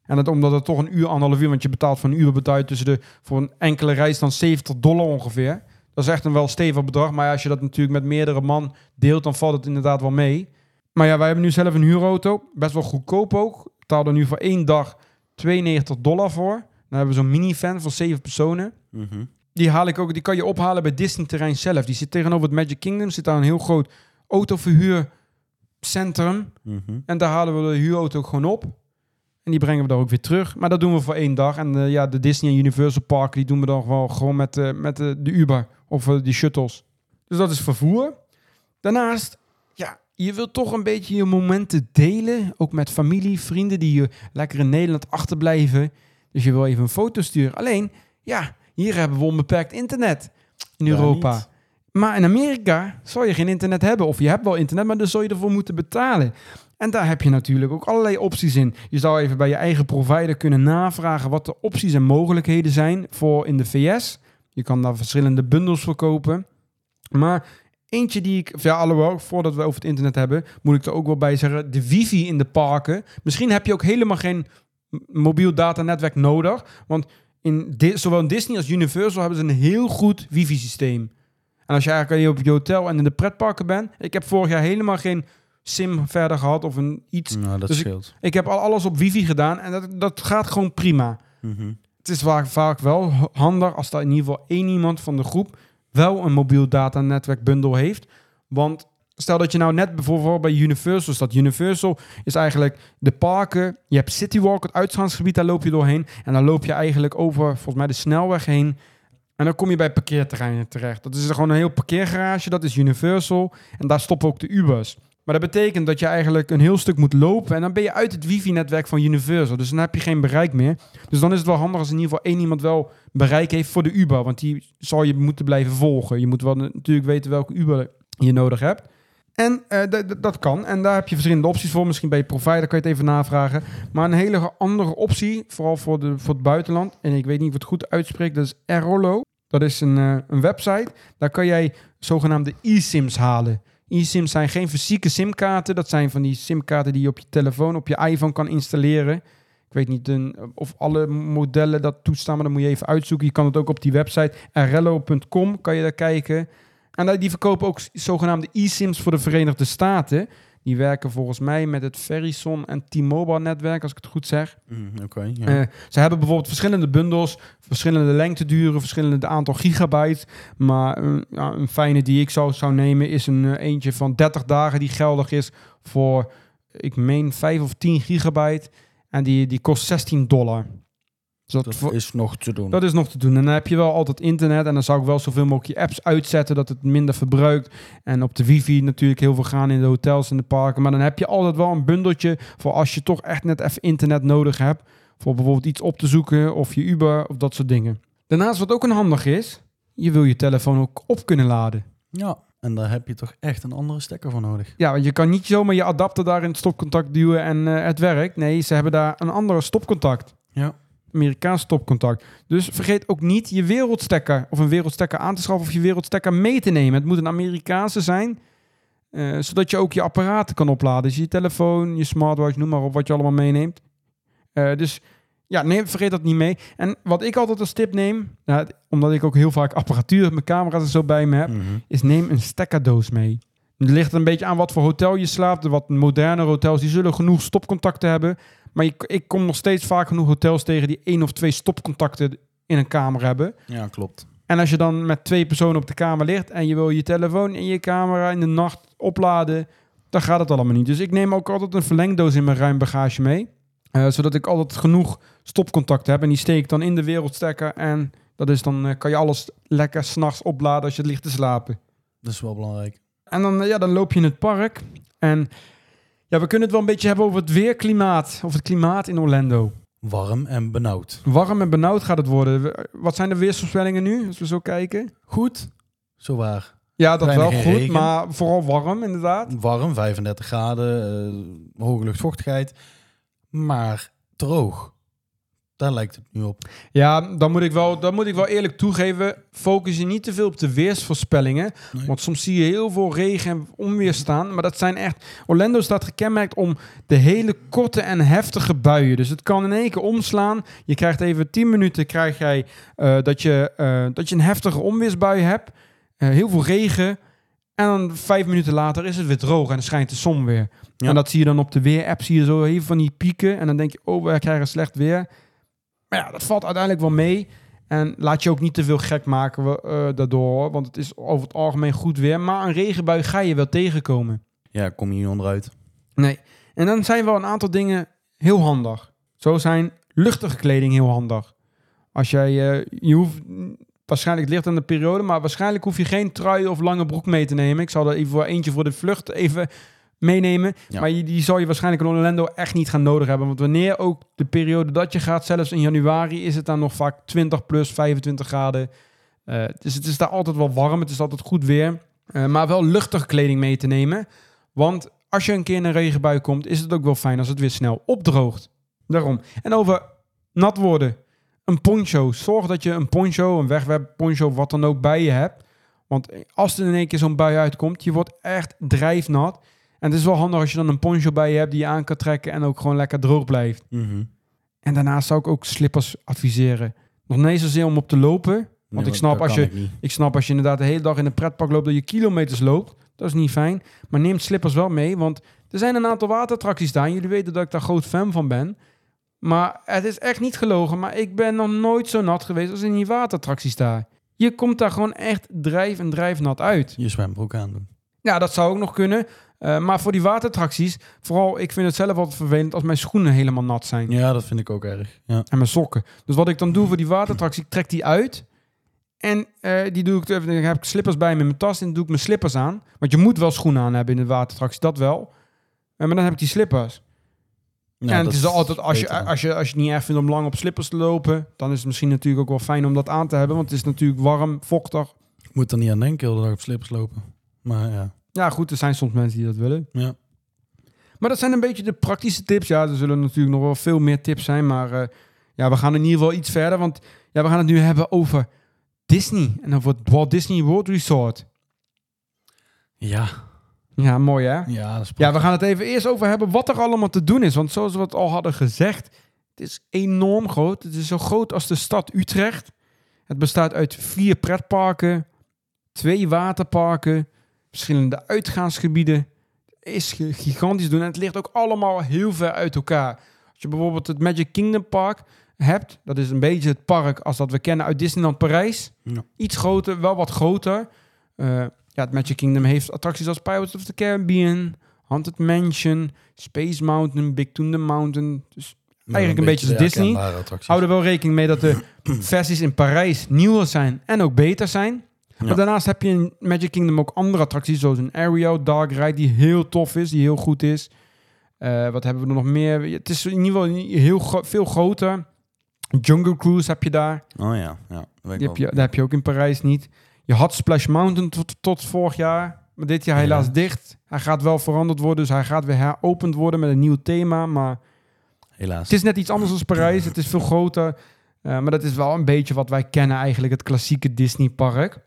en dat, omdat het toch een uur, anderhalf uur, want je betaalt voor een uur betaal je tussen de, voor een enkele reis dan 70 dollar ongeveer. Dat is echt een wel stevig bedrag. Maar als je dat natuurlijk met meerdere man deelt, dan valt het inderdaad wel mee. Maar ja, wij hebben nu zelf een huurauto. Best wel goedkoop ook. We betaalden nu voor één dag 92 dollar voor. Dan hebben we zo'n minivan voor zeven personen. Mhm. Die haal ik ook, die kan je ophalen bij Disney terrein zelf. Die zit tegenover het Magic Kingdom. Zit daar een heel groot autoverhuurcentrum. Mhm. En daar halen we de huurauto gewoon op. En die brengen we daar ook weer terug. Maar dat doen we voor één dag. En eh, ja, de Disney en Universal Park, die doen we dan wel gewoon met, eh, met eh, de Uber of die shuttles. Dus dat is vervoer. Daarnaast, ja, je wilt toch een beetje je momenten delen. Ook met familie, vrienden die je lekker in Nederland achterblijven. Dus je wil even een foto sturen. Alleen, ja, hier hebben we onbeperkt internet in Europa. Maar in Amerika zal je geen internet hebben. Of je hebt wel internet, maar dan zul je ervoor moeten betalen. En daar heb je natuurlijk ook allerlei opties in. Je zou even bij je eigen provider kunnen navragen wat de opties en mogelijkheden zijn voor in de VS. Je kan daar verschillende bundels verkopen. Maar eentje die ik, ja, alhoewel, voordat we over het internet hebben, moet ik er ook wel bij zeggen, de wifi in de parken. Misschien heb je ook helemaal geen mobiel datanetwerk nodig. Want in zowel Disney als Universal hebben ze een heel goed wifi-systeem. En als je eigenlijk op je hotel en in de pretparken bent, ik heb vorig jaar helemaal geen sim verder gehad of een iets. Nou, dat Dus scheelt. Ik heb al alles op wifi gedaan en dat, dat gaat gewoon prima. Mhm. Het is vaak, vaak wel handig als daar in ieder geval één iemand van de groep wel een mobiel datanetwerk bundel heeft. Want stel dat je nou net bijvoorbeeld bij Universal staat. Universal is eigenlijk de parken. Je hebt Citywalk, het uitgaansgebied, daar loop je doorheen. En dan loop je eigenlijk over volgens mij de snelweg heen. En dan kom je bij parkeerterreinen terecht. Dat is gewoon een heel parkeergarage, dat is Universal. En daar stoppen ook de Ubers. Maar dat betekent dat je eigenlijk een heel stuk moet lopen. En dan ben je uit het wifi-netwerk van Universal. Dus dan heb je geen bereik meer. Dus dan is het wel handig als in ieder geval één iemand wel bereik heeft voor de Uber. Want die zal je moeten blijven volgen. Je moet wel natuurlijk weten welke Uber je nodig hebt. En eh, dat kan. En daar heb je verschillende opties voor. Misschien bij je provider kan je het even navragen. Maar een hele andere optie, vooral voor, de, voor het buitenland. En ik weet niet of het goed uitspreek. Dat is Airolo. Dat is een, eh, een website. Daar kan jij zogenaamde e-sims halen. E-sims zijn geen fysieke simkaarten. Dat zijn van die simkaarten die je op je telefoon, op je iPhone kan installeren. Ik weet niet of alle modellen dat toestaan, maar dan moet je even uitzoeken. Je kan het ook op die website arello.com kan je daar kijken. En die verkopen ook zogenaamde e-sims voor de Verenigde Staten. Die werken volgens mij met het Verizon en T-Mobile netwerk, als ik het goed zeg. Mhm, Oké. Eh, ze hebben bijvoorbeeld verschillende bundels, verschillende lengteduren, verschillende aantal gigabyte. Maar eh, ja, een fijne die ik zou, zou nemen is een eh, eentje van 30 dagen die geldig is voor, ik meen, 5 of 10 gigabyte. En die, die kost 16 dollar. Dus Dat voor- is nog te doen. Dat is nog te doen. En dan heb je wel altijd internet. En dan zou ik wel zoveel mogelijk je apps uitzetten. Dat het minder verbruikt. En op de wifi natuurlijk heel veel gaan in de hotels en de parken. Maar dan heb je altijd wel een bundeltje. Voor als je toch echt net even internet nodig hebt. Voor bijvoorbeeld iets op te zoeken. Of je Uber of dat soort dingen. Daarnaast wat ook een handig is. Je wil je telefoon ook op kunnen laden. Ja, en daar heb je toch echt een andere stekker voor nodig. Ja, want je kan niet zomaar je adapter daar in het stopcontact duwen en eh, het werkt. Nee, ze hebben daar een andere stopcontact. Ja. Amerikaans stopcontact. Dus vergeet ook niet je wereldstekker of een wereldstekker aan te schaffen of je wereldstekker mee te nemen. Het moet een Amerikaanse zijn, eh, zodat je ook je apparaten kan opladen. Dus je telefoon, je smartwatch, noem maar op wat je allemaal meeneemt. Eh, dus ja, neem, vergeet dat niet mee. En wat ik altijd als tip neem, nou, omdat ik ook heel vaak apparatuur, mijn camera's en zo bij me heb, Mhm. is neem een stekkerdoos mee. Het ligt een beetje aan wat voor hotel je slaapt. De wat moderne hotels die zullen genoeg stopcontacten hebben. Maar ik, ik kom nog steeds vaak genoeg hotels tegen die één of twee stopcontacten in een kamer hebben. Ja, klopt. En als je dan met twee personen op de kamer ligt en je wil je telefoon en je camera in de nacht opladen, dan gaat het allemaal niet. Dus ik neem ook altijd een verlengdoos in mijn ruim bagage mee. eh, zodat ik altijd genoeg stopcontacten heb. En die steek ik dan in de wereldstekker. En dat is dan eh, kan je alles lekker s'nachts opladen als je het ligt te slapen. Dat is wel belangrijk. En dan, eh, ja, dan loop je in het park. En ja, we kunnen het wel een beetje hebben over het weerklimaat. Of het klimaat in Orlando. Warm en benauwd. Warm en benauwd gaat het worden. Wat zijn de weersvoorspellingen nu, als we zo kijken? Goed, zo waar. Ja, dat Weinig wel goed, regen. maar vooral warm inderdaad. Warm, 35 graden, eh, hoge luchtvochtigheid. Maar droog. Daar lijkt het nu op. Ja, dan moet ik wel, dan moet ik wel eerlijk toegeven. Focus je niet te veel op de weersvoorspellingen. Nee. Want soms zie je heel veel regen en onweer staan. Maar dat zijn echt... Orlando staat gekenmerkt om de hele korte en heftige buien. Dus het kan in één keer omslaan. Je krijgt even 10 minuten krijg jij, eh, dat, je, eh, dat je een heftige onweersbui hebt. Eh, heel veel regen. En dan vijf minuten later is het weer droog en dan schijnt de zon weer. Ja. En dat zie je dan op de weer-app. Zie je zo even van die pieken. En dan denk je, oh, we krijgen slecht weer. Maar ja, dat valt uiteindelijk wel mee. En laat je ook niet te veel gek maken eh, daardoor. Want het is over het algemeen goed weer. Maar een regenbui ga je wel tegenkomen. Ja, kom je niet onderuit. Nee. En dan zijn wel een aantal dingen heel handig. Zo zijn luchtige kleding heel handig. Als jij, eh, je hoeft, waarschijnlijk het ligt aan de periode, maar waarschijnlijk hoef je geen trui of lange broek mee te nemen. Ik zal er even voor eentje voor de vlucht even meenemen. Ja. Maar je, die zal je waarschijnlijk in Orlando echt niet gaan nodig hebben. Want wanneer ook de periode dat je gaat, zelfs in januari, is het dan nog vaak 20 plus 25 graden. Eh, dus het is daar altijd wel warm. Het is altijd goed weer. Eh, maar wel luchtige kleding mee te nemen. Want als je een keer in een regenbui komt, is het ook wel fijn als het weer snel opdroogt. Daarom. En over nat worden. Een poncho. Zorg dat je een poncho, een wegwerp poncho, wat dan ook bij je hebt. Want als er in één keer zo'n bui uitkomt, je wordt echt drijfnat. En het is wel handig als je dan een poncho bij je hebt die je aan kan trekken en ook gewoon lekker droog blijft. Mhm. En daarnaast zou ik ook slippers adviseren. Nog niet zozeer om op te lopen. Want ik snap als je- ik snap als je inderdaad de hele dag in een pretpark loopt dat je kilometers loopt. Dat is niet fijn. Maar neem slippers wel mee, want er zijn een aantal waterattracties daar. Jullie weten dat ik daar groot fan van ben. Maar het is echt niet gelogen. Maar ik ben nog nooit zo nat geweest als in die waterattracties daar. Je komt daar gewoon echt drijf en drijfnat uit. Je zwembroek aandoen. Ja, dat zou ook nog kunnen. Eh, maar voor die waterattracties, vooral ik vind het zelf altijd vervelend als mijn schoenen helemaal nat zijn. Ja, dat vind ik ook erg. Ja. En mijn sokken. Dus wat ik dan doe voor die waterattractie, ik trek die uit. En eh, die doe ik, dan heb ik slippers bij me in mijn tas en dan doe ik mijn slippers aan. Want je moet wel schoenen aan hebben in de waterattractie, dat wel. Eh, maar dan heb ik die slippers. Nou, en het is altijd, als je, als, je, als je het niet erg vindt om lang op slippers te lopen, dan is het misschien natuurlijk ook wel fijn om dat aan te hebben. Want het is natuurlijk warm, vochtig. Ik moet er niet aan denken, heel de dag op slippers lopen. Maar ja. Ja, goed, er zijn soms mensen die dat willen. ja. Maar dat zijn een beetje de praktische tips. Ja, er zullen natuurlijk nog wel veel meer tips zijn. Maar eh, ja, we gaan in ieder geval iets verder. Want ja, we gaan het nu hebben over Disney. En over het Walt Disney World Resort. Ja. Ja, mooi hè? Ja, dat is Ja, we gaan het even eerst over hebben wat er allemaal te doen is. Want zoals we het al hadden gezegd, het is enorm groot. Het is zo groot als de stad Utrecht. Het bestaat uit vier pretparken, twee waterparken, verschillende uitgaansgebieden. Is gi- gigantisch doen en het ligt ook allemaal heel ver uit elkaar. Als je bijvoorbeeld het Magic Kingdom Park hebt, dat is een beetje het park als dat we kennen uit Disneyland Parijs. Ja. Iets groter, wel wat groter. Eh, ja, het Magic Kingdom heeft attracties als Pirates of the Caribbean, Haunted Mansion, Space Mountain, Big Thunder Mountain. Dus Eigenlijk een beetje als Disney. Hou er wel rekening mee dat de versies in Parijs nieuwer zijn en ook beter zijn. Ja. Maar daarnaast heb je in Magic Kingdom ook andere attracties, zoals een Aerial Dark Ride, die heel tof is, die heel goed is. Eh, wat hebben we er nog meer? Het is in ieder geval heel gro- veel groter. Jungle Cruise heb je daar. Oh ja, ja. Die heb je, dat heb je ook in Parijs niet. Je had Splash Mountain tot, tot vorig jaar. Maar dit jaar Ja. helaas dicht. Hij gaat wel veranderd worden. Dus hij gaat weer heropend worden met een nieuw thema. Maar Helaas. het is net iets anders dan Parijs. Het is veel groter. Eh, maar dat is wel een beetje wat wij kennen eigenlijk. Het klassieke Disney park. Eh,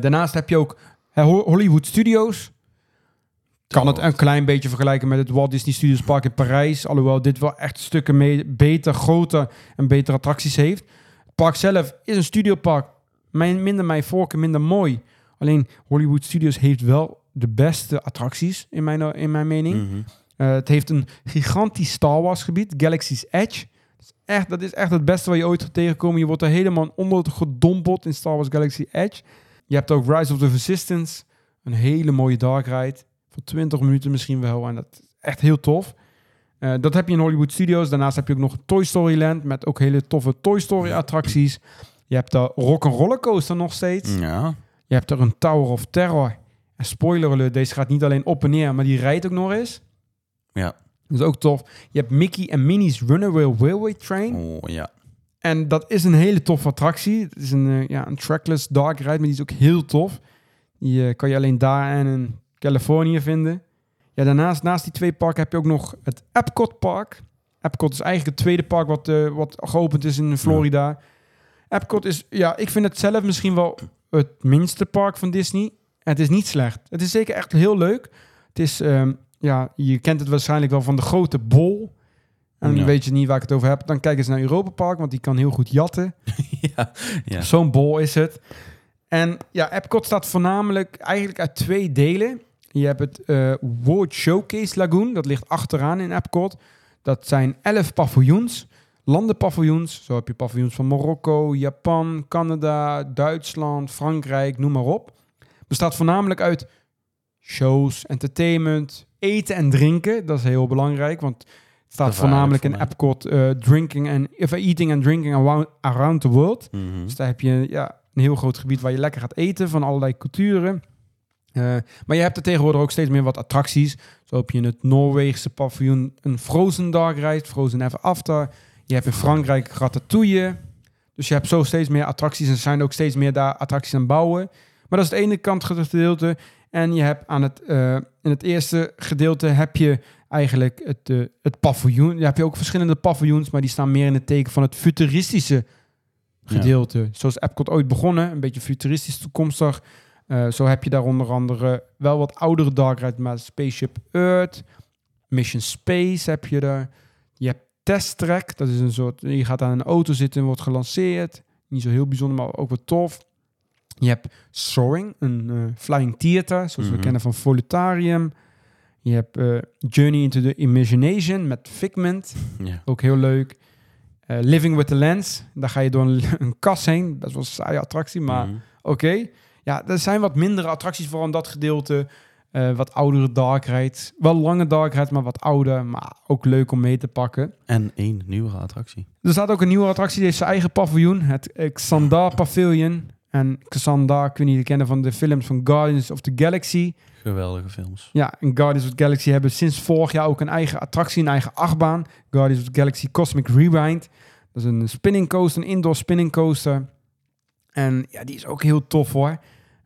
daarnaast heb je ook eh, Ho- Hollywood Studios. Kan het een klein beetje vergelijken met het Walt Disney Studios Park in Parijs. Alhoewel dit wel echt stukken mee, beter, groter en betere attracties heeft. Het park zelf is een studiopark. Mijn, minder mijn voorkeur, minder mooi. Alleen Hollywood Studios heeft wel de beste attracties, in mijn, in mijn mening. Mhm. Eh, het heeft een gigantisch Star Wars gebied, Galaxy's Edge. Dat is, echt, dat is echt het beste wat je ooit gaat tegenkomen. Je wordt er helemaal onder gedompeld in Star Wars Galaxy Edge. Je hebt ook Rise of the Resistance. Een hele mooie dark ride. Voor 20 minuten misschien wel. En dat is echt heel tof. Eh, dat heb je in Hollywood Studios. Daarnaast heb je ook nog Toy Story Land. Met ook hele toffe Toy Story attracties. Je hebt de Rock'n'Roller Coaster nog steeds. Ja. Je hebt er een Tower of Terror. En spoiler alert, deze gaat niet alleen op en neer, maar die rijdt ook nog eens. Ja. Dat is ook tof. Je hebt Mickey en Minnie's Runaway Railway Train. Oh ja. En dat is een hele toffe attractie. Het is een, eh, ja, een trackless dark ride, maar die is ook heel tof. Die eh, kan je alleen daar en in Californië vinden. Ja, daarnaast, naast die twee parken heb je ook nog het Epcot Park. Epcot is eigenlijk het tweede park wat, eh, wat geopend is in Florida. Epcot is, ja, ik vind het zelf misschien wel het minste park van Disney. Het is niet slecht. Het is zeker echt heel leuk. Het is, ehm, ja, je kent het waarschijnlijk wel van de grote bol. En Ja. weet je niet waar ik het over heb, dan kijk eens naar Europa Park, want die kan heel goed jatten. ja. Ja. Zo'n bol is het. En ja, Epcot staat voornamelijk eigenlijk uit twee delen. Je hebt het eh, World Showcase Lagoon, dat ligt achteraan in Epcot. Dat zijn elf paviljoens, landenpaviljoens. Zo heb je paviljoens van Marokko, Japan, Canada, Duitsland, Frankrijk, noem maar op. Bestaat voornamelijk uit shows, entertainment, eten en drinken. Dat is heel belangrijk, want staat voornamelijk in Epcot eh, drinking and, of, eh, eating and drinking around, around the world. Mhm. Dus daar heb je ja, een heel groot gebied waar je lekker gaat eten van allerlei culturen. Eh, maar je hebt er tegenwoordig ook steeds meer wat attracties. Zo heb je in het Noorweegse paviljoen een Frozen Dark Ride, Frozen Ever After. Je hebt in Frankrijk Ratatouille. Dus je hebt zo steeds meer attracties en er zijn ook steeds meer daar attracties aan bouwen. Maar dat is het ene kant gedeelte. En je hebt aan het, in het eerste gedeelte heb je eigenlijk het, eh, het paviljoen. Je hebt je ook verschillende paviljoens, maar die staan meer in het teken van het futuristische gedeelte. Zoals Epcot ooit begonnen, een beetje futuristisch toekomstig. Eh, zo heb je daar onder andere wel wat oudere dark rides, maar Spaceship Earth, Mission Space heb je daar. Je hebt Test Track, dat is een soort, je gaat aan een auto zitten en wordt gelanceerd. Niet zo heel bijzonder, maar ook wat tof. Je hebt Soaring, een eh, flying theater, zoals we Mhm. kennen van Volutarium. Je hebt eh, Journey into the Imagination met Figment. Ja. Ook heel leuk. Eh, Living with the Lens. Daar ga je door een, een kas heen. Best wel een saaie attractie, maar Mhm. oké. Ja, er zijn wat mindere attracties voor in dat gedeelte. Eh, wat oudere dark rides. Wel lange dark rides, maar wat ouder. Maar ook leuk om mee te pakken. En één nieuwe attractie. Er staat ook een nieuwe attractie. Die heeft zijn eigen paviljoen. Het Xandar Pavilion. En Xandar kun je kennen van de films van Guardians of the Galaxy. Geweldige films. Ja, en Guardians of the Galaxy hebben sinds vorig jaar ook een eigen attractie, een eigen achtbaan. Guardians of the Galaxy Cosmic Rewind. Dat is een spinning coaster, een indoor spinning coaster. En ja, die is ook heel tof hoor.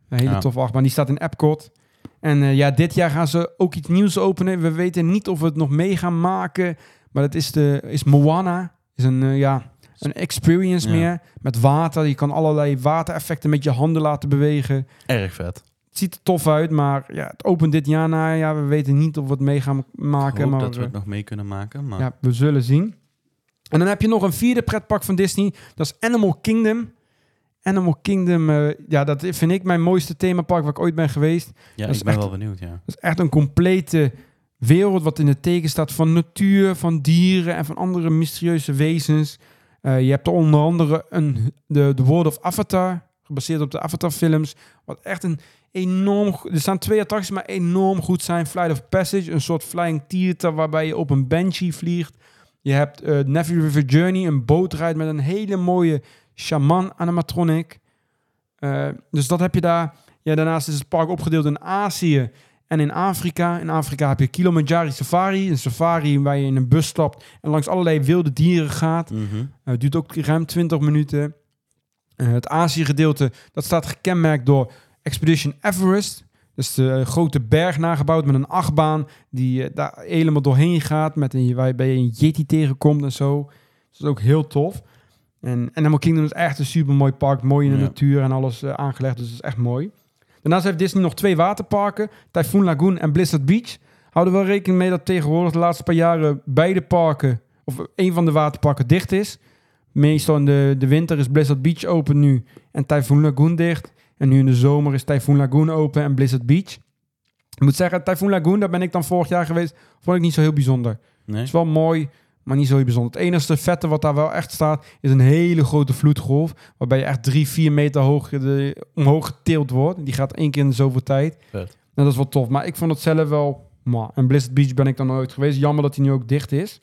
Een hele Ja. toffe achtbaan. Die staat in Epcot. En eh, ja, dit jaar gaan ze ook iets nieuws openen. We weten niet of we het nog mee gaan maken. Maar dat is, de, is Moana. Is een, eh, ja, een experience Ja. meer. Met water. Je kan allerlei watereffecten met je handen laten bewegen. Erg vet. Het ziet er tof uit, maar ja, het opent dit jaar na. Ja, we weten niet of we het mee gaan Ik maken. hoop maar dat we we- het nog mee kunnen maken. Maar ja, we zullen zien. En dan heb je nog een vierde pretpark van Disney. Dat is Animal Kingdom. Animal Kingdom, eh, ja, dat vind ik mijn mooiste themapark waar ik ooit ben geweest. ja, dat ik ben echt- wel benieuwd, ja. Dat is echt een complete wereld wat in het teken staat van natuur, van dieren en van andere mysterieuze wezens. Eh, je hebt er onder andere een, de, de World of Avatar, gebaseerd op de Avatar-films. Wat echt een enorm... Er staan twee attracties, maar enorm goed zijn. Flight of Passage, een soort flying theater waarbij je op een banshee vliegt. Je hebt eh Navy River Journey, een bootrijd met een hele mooie shaman animatronic. Eh, dus dat heb je daar. Ja, daarnaast is het park opgedeeld in Azië en in Afrika. In Afrika heb je Kilimanjaro Safari. Een safari waar je in een bus stapt en langs allerlei wilde dieren gaat. Mhm. Uh, het duurt ook ruim 20 minuten. Eh, het Azië-gedeelte, dat staat gekenmerkt door Expedition Everest. Dus de eh, grote berg nagebouwd met een achtbaan die eh, daar helemaal doorheen gaat. Met een, waarbij je een Yeti tegenkomt en zo. Dus dat is ook heel tof. En Animal Kingdom is echt een super mooi park. Mooi in de Ja. natuur en alles eh, aangelegd. Dus dat is echt mooi. Daarnaast heeft Disney nog twee waterparken. Typhoon Lagoon en Blizzard Beach. Houden wel rekening mee dat tegenwoordig de laatste paar jaren beide parken, of een van de waterparken dicht is. Meestal in de, de winter is Blizzard Beach open nu en Typhoon Lagoon dicht. En nu in de zomer is Typhoon Lagoon open en Blizzard Beach. Ik moet zeggen, Typhoon Lagoon, daar ben ik dan vorig jaar geweest, vond ik niet zo heel bijzonder. Nee? Het is wel mooi, maar niet zo heel bijzonder. Het enige vette wat daar wel echt staat, is een hele grote vloedgolf. Waarbij je echt drie, vier meter hoog de, omhoog getild wordt. Die gaat één keer in zoveel tijd. Vet. Nou, dat is wel tof. Maar ik vond het zelf wel... Maar, en Blizzard Beach ben ik dan nooit geweest. Jammer dat hij nu ook dicht is.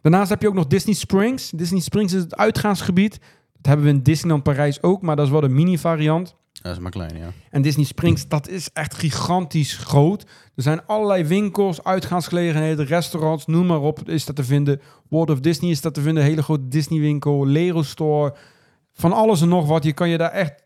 Daarnaast heb je ook nog Disney Springs. Disney Springs is het uitgaansgebied. Dat hebben we in Disneyland Parijs ook, maar dat is wel de mini variant. Dat is maar klein, ja. En Disney Springs, dat is echt gigantisch groot. Er zijn allerlei winkels, uitgaansgelegenheden, restaurants, noem maar op, is dat te vinden. World of Disney is dat te vinden, hele grote Disney winkel, Lego Store. Van alles en nog wat. Je kan je daar echt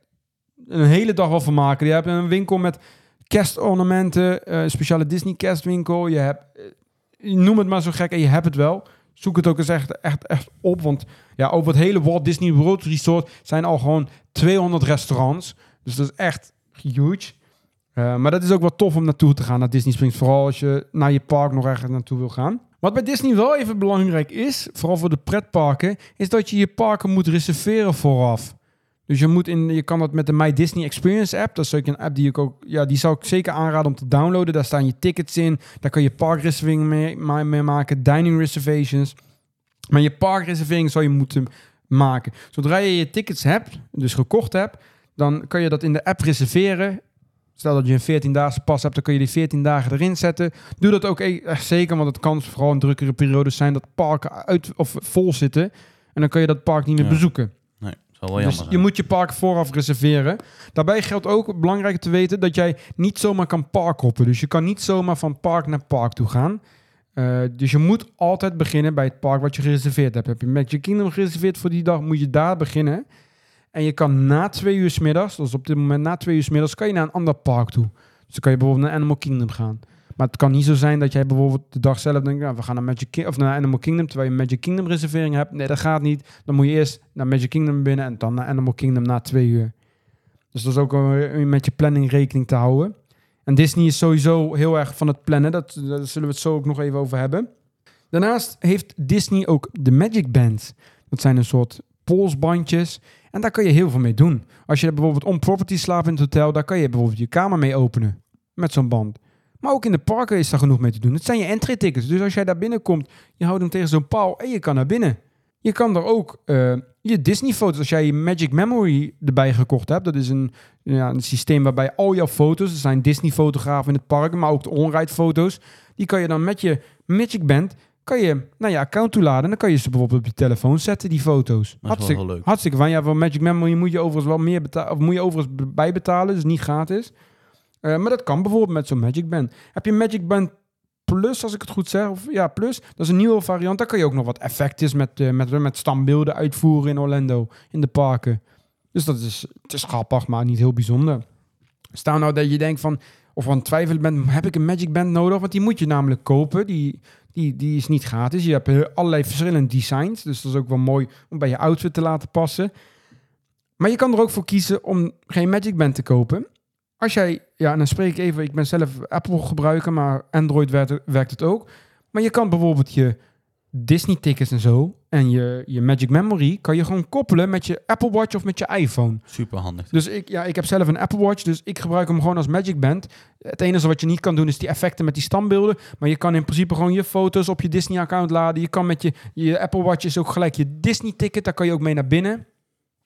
een hele dag wel van maken. Je hebt een winkel met kerstornamenten, eh, een speciale Disney kerstwinkel. Je hebt, eh, noem het maar zo gek en je hebt het wel. Zoek het ook eens echt, echt, echt op, want ja, over het hele Walt Disney World Resort zijn al gewoon 200 restaurants. Dus dat is echt huge. Uh, maar dat is ook wel tof om naartoe te gaan, naar Disney Springs. Vooral als je naar je park nog ergens naartoe wil gaan. Wat bij Disney wel even belangrijk is, vooral voor de pretparken, is dat je je parken moet reserveren vooraf. Dus je, moet in, je kan dat met de My Disney Experience app. Dat is een app die ik ook, ja, die zou ik zeker aanraden om te downloaden. Daar staan je tickets in. Daar kan je parkreservering mee, mee maken, dining reservations. Maar je parkreservering zou je moeten maken. Zodra je je tickets hebt, dus gekocht hebt, dan kan je dat in de app reserveren. Stel dat je een 14-daagse pas hebt, dan kun je die 14 dagen erin zetten. Doe dat ook echt zeker, want het kan vooral in drukkere periodes zijn dat parken uit of vol zitten. En dan kan je dat park niet meer Ja. bezoeken. Nee, zal wel jammer Dus zijn. je moet je park vooraf reserveren. Daarbij geldt ook belangrijk te weten dat jij niet zomaar kan parkhoppen. Dus je kan niet zomaar van park naar park toe gaan. Uh, dus je moet altijd beginnen bij het park wat je gereserveerd hebt. Heb je Magic Kingdom gereserveerd voor die dag, moet je daar beginnen. En je kan na twee uur 's middags, dus op dit moment na twee uur 's middags, kan je naar een ander park toe. Dus dan kan je bijvoorbeeld naar Animal Kingdom gaan. Maar het kan niet zo zijn dat jij bijvoorbeeld de dag zelf denkt, nou, we gaan naar, Magic of naar Animal Kingdom, terwijl je een Magic Kingdom reservering hebt. Nee, dat gaat niet. Dan moet je eerst naar Magic Kingdom binnen en dan naar Animal Kingdom na twee uur. Dus dat is ook om met je planning rekening te houden. En Disney is sowieso heel erg van het plannen. Dat, daar zullen we het zo ook nog even over hebben. Daarnaast heeft Disney ook de Magic Band. Dat zijn een soort polsbandjes. En daar kan je heel veel mee doen. Als je bijvoorbeeld on property slaapt in het hotel, daar kan je bijvoorbeeld je kamer mee openen. Met zo'n band. Maar ook in de parken is daar genoeg mee te doen. Het zijn je entry tickets. Dus als jij daar binnenkomt, je houdt hem tegen zo'n paal en je kan naar binnen. Je kan er ook uh, je Disney-foto's, als jij je Magic Memory erbij gekocht hebt, dat is een, ja, een systeem waarbij al jouw foto's, er zijn Disney-fotografen in het park, maar ook de onride foto's, die kan je dan met je Magic Band, kan je naar je account toeladen en dan kan je ze bijvoorbeeld op je telefoon zetten, die foto's. Dat is hartstikke, wel leuk. hartstikke van. Ja, voor Magic Memory moet je overigens wel meer betalen, of moet je overigens bijbetalen, dus niet gratis. Uh, maar dat kan bijvoorbeeld met zo'n Magic Band. Heb je Magic Band Plus, als ik het goed zeg. Of, ja, Plus. Dat is een nieuwe variant. Daar kan je ook nog wat effecten met, uh, met, met standbeelden uitvoeren in Orlando. In de parken. Dus dat is, het is grappig, maar niet heel bijzonder. Staan nou dat je denkt van... Of aan twijfel bent, heb ik een Magic Band nodig? Want die moet je namelijk kopen. Die, die, die is niet gratis. Je hebt allerlei verschillende designs. Dus dat is ook wel mooi om bij je outfit te laten passen. Maar je kan er ook voor kiezen om geen Magic Band te kopen. Als jij, ja, en dan spreek ik even, ik ben zelf Apple gebruiker, maar Android werkt, werkt het ook. Maar je kan bijvoorbeeld je Disney-tickets en zo en je, je Magic Memory kan je gewoon koppelen met je Apple Watch of met je iPhone. Super handig. Dus ik, ja, ik heb zelf een Apple Watch, dus ik gebruik hem gewoon als Magic Band. Het enige wat je niet kan doen is die effecten met die standbeelden. Maar je kan in principe gewoon je foto's op je Disney-account laden. Je kan met je, je Apple Watch is ook gelijk je Disney-ticket, daar kan je ook mee naar binnen.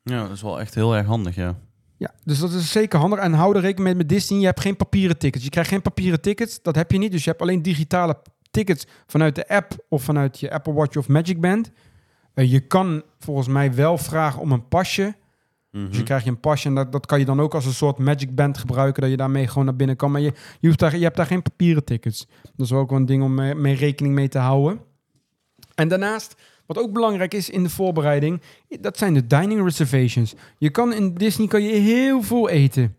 Ja, dat is wel echt heel erg handig, ja. Ja, dus dat is zeker handig. En hou er rekening mee met Disney. Je hebt geen papieren tickets. Je krijgt geen papieren tickets. Dat heb je niet. Dus je hebt alleen digitale tickets vanuit de app of vanuit je Apple Watch of Magic Band. Eh, je kan volgens mij wel vragen om een pasje. Mhm. Dus je krijgt je een pasje en dat, dat kan je dan ook als een soort Magic Band gebruiken, dat je daarmee gewoon naar binnen kan. Maar je, je, hoeft daar, je hebt daar geen papieren tickets. Dat is wel ook wel een ding om mee, mee rekening mee te houden. En daarnaast, wat ook belangrijk is in de voorbereiding, dat zijn de dining reservations. Je kan in Disney kan je heel veel eten.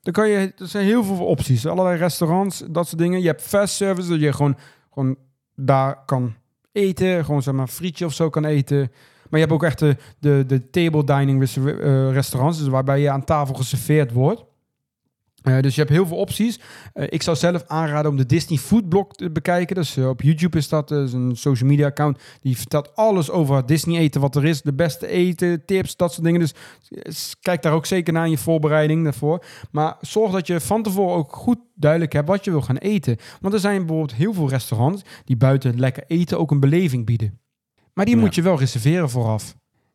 Dan kan je, er zijn heel veel opties. Allerlei restaurants, dat soort dingen. Je hebt fast service, dat je gewoon, gewoon daar kan eten. Gewoon zeg maar frietje of zo kan eten. Maar je hebt ook echt de, de, de table dining restaurants, dus waarbij je aan tafel geserveerd wordt. Eh, dus je hebt heel veel opties. Eh, ik zou zelf aanraden om de Disney Food Blog te bekijken. Dus eh, op YouTube is dat dus een social media account. Die vertelt alles over het Disney eten wat er is. De beste eten, tips, dat soort dingen. Dus kijk daar ook zeker naar in je voorbereiding daarvoor. Maar zorg dat je van tevoren ook goed duidelijk hebt wat je wil gaan eten. Want er zijn bijvoorbeeld heel veel restaurants die buiten lekker eten ook een beleving bieden. Maar die Ja. moet je wel reserveren vooraf.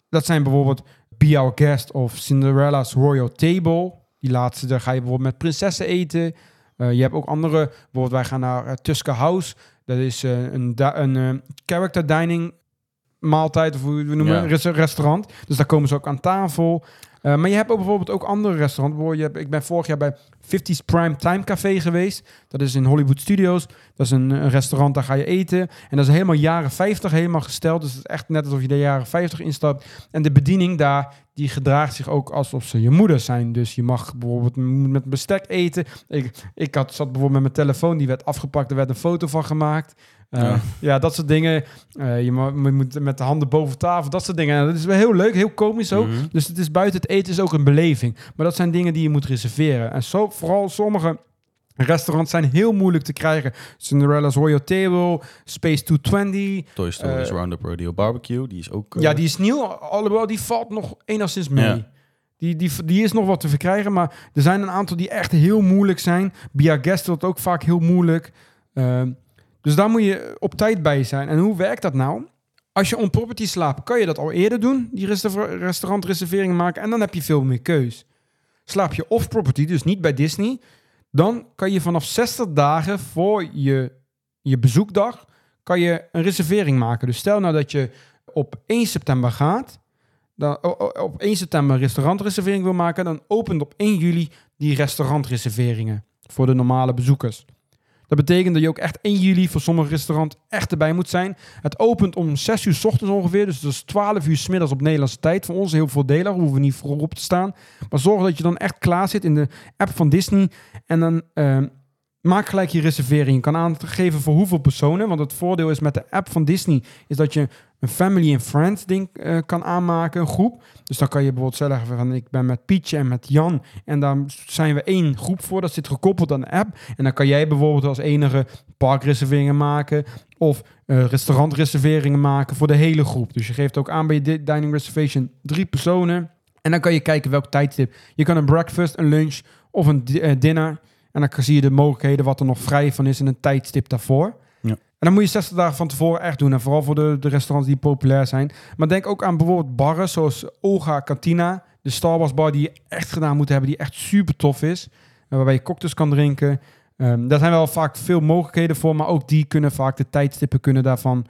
Dat zijn bijvoorbeeld Be Our Guest of Cinderella's Royal Table. Die laatste, daar ga je bijvoorbeeld met prinsessen eten. Eh, je hebt ook andere, bijvoorbeeld wij gaan naar uh, Tusker House. Dat is eh, een, een character dining maaltijd, of hoe we noemen Ja. restaurant. Dus daar komen ze ook aan tafel. Eh, maar je hebt ook bijvoorbeeld ook andere restaurants. Je hebt, ik ben vorig jaar bij 50's Prime Time Café geweest. Dat is in Hollywood Studios. Dat is een, restaurant, daar ga je eten. En dat is helemaal jaren 50 helemaal gesteld. Dus het is echt net alsof je de jaren 50 instapt. En de bediening daar, die gedraagt zich ook alsof ze je moeder zijn. Dus je mag bijvoorbeeld met bestek eten. Ik, ik had, zat bijvoorbeeld met mijn telefoon, die werd afgepakt. Er werd een foto van gemaakt. Uh, ja. Ja. dat soort dingen. Uh, je, moet met de handen boven tafel, dat soort dingen. En dat is wel heel leuk, heel komisch ook. Mhm. Dus het is buiten het eten is ook een beleving. Maar dat zijn dingen die je moet reserveren. En zo, vooral sommige restaurants zijn heel moeilijk te krijgen. Cinderella's Royal Table, Space 220. Toy Story's Eh, Roundup Rodeo Barbecue, die is ook... eh, Ja, die is nieuw. Alhoewel, die valt nog enigszins mee. Ja. Die, die, die is nog wat te verkrijgen, maar er zijn een aantal die echt heel moeilijk zijn. Bia Guest wordt ook vaak heel moeilijk. Ehm, dus daar moet je op tijd bij zijn. En hoe werkt dat nou? Als je on property slaapt, kan je dat al eerder doen, die restaur- restaurantreserveringen maken. En dan heb je veel meer keus. Slaap je off property, dus niet bij Disney, dan kan je vanaf 60 dagen voor je, je bezoekdag kan je een reservering maken. Dus stel nou dat je op 1 september gaat, dan, op 1 september een restaurantreservering wil maken, dan opent op 1 juli die restaurantreserveringen voor de normale bezoekers. Dat betekent dat je ook echt 1 juli voor sommige restaurants echt erbij moet zijn. Het opent om 6 uur s ochtends ongeveer, dus dat is 12 uur s middags op Nederlandse tijd. Voor ons heel voordelig, hoeven we niet voorop te staan. Maar zorg dat je dan echt klaar zit in de app van Disney en dan ehm, maak gelijk je reservering. Je kan aangeven voor hoeveel personen, want het voordeel is met de app van Disney is dat je een family and friends ding eh, kan aanmaken, een groep. Dus dan kan je bijvoorbeeld zeggen van ik ben met Pietje en met Jan en daar zijn we één groep voor. Dat zit gekoppeld aan de app. En dan kan jij bijvoorbeeld als enige parkreserveringen maken of eh, restaurantreserveringen maken voor de hele groep. Dus je geeft ook aan bij je di- dining reservation drie personen. En dan kan je kijken welk tijdstip. Je kan een breakfast, een lunch of een eh, dinner. En dan zie je de mogelijkheden wat er nog vrij van is en een tijdstip daarvoor. En dan moet je 60 dagen van tevoren echt doen. En vooral voor de, de restaurants die populair zijn. Maar denk ook aan bijvoorbeeld barren zoals Olga Cantina. De Star Wars bar die je echt gedaan moet hebben. Die echt super tof is. Waarbij je cocktails kan drinken. Ehm, daar zijn wel vaak veel mogelijkheden voor. Maar ook die kunnen vaak de tijdstippen kunnen daarvan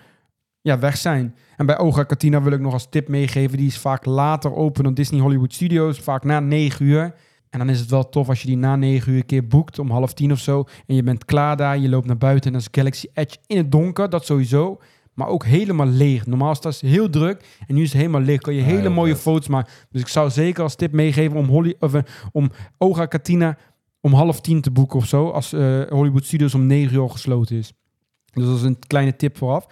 ja, weg zijn. En bij Olga Cantina wil ik nog als tip meegeven. Die is vaak later open dan Disney Hollywood Studios. Vaak na 9 uur. En dan is het wel tof als je die na 9 uur een keer boekt om half tien of zo. En je bent klaar daar, je loopt naar buiten en dan is Galaxy Edge in het donker, dat sowieso. Maar ook helemaal leeg. Normaal is het heel druk en nu is het helemaal leeg. Kan je hele mooie vet. foto's maken. Dus ik zou zeker als tip meegeven om, Holly, of, eh, om Oga Katina om half tien te boeken of zo. Als eh, Hollywood Studios om 9 uur al gesloten is. Dus dat is een kleine tip vooraf.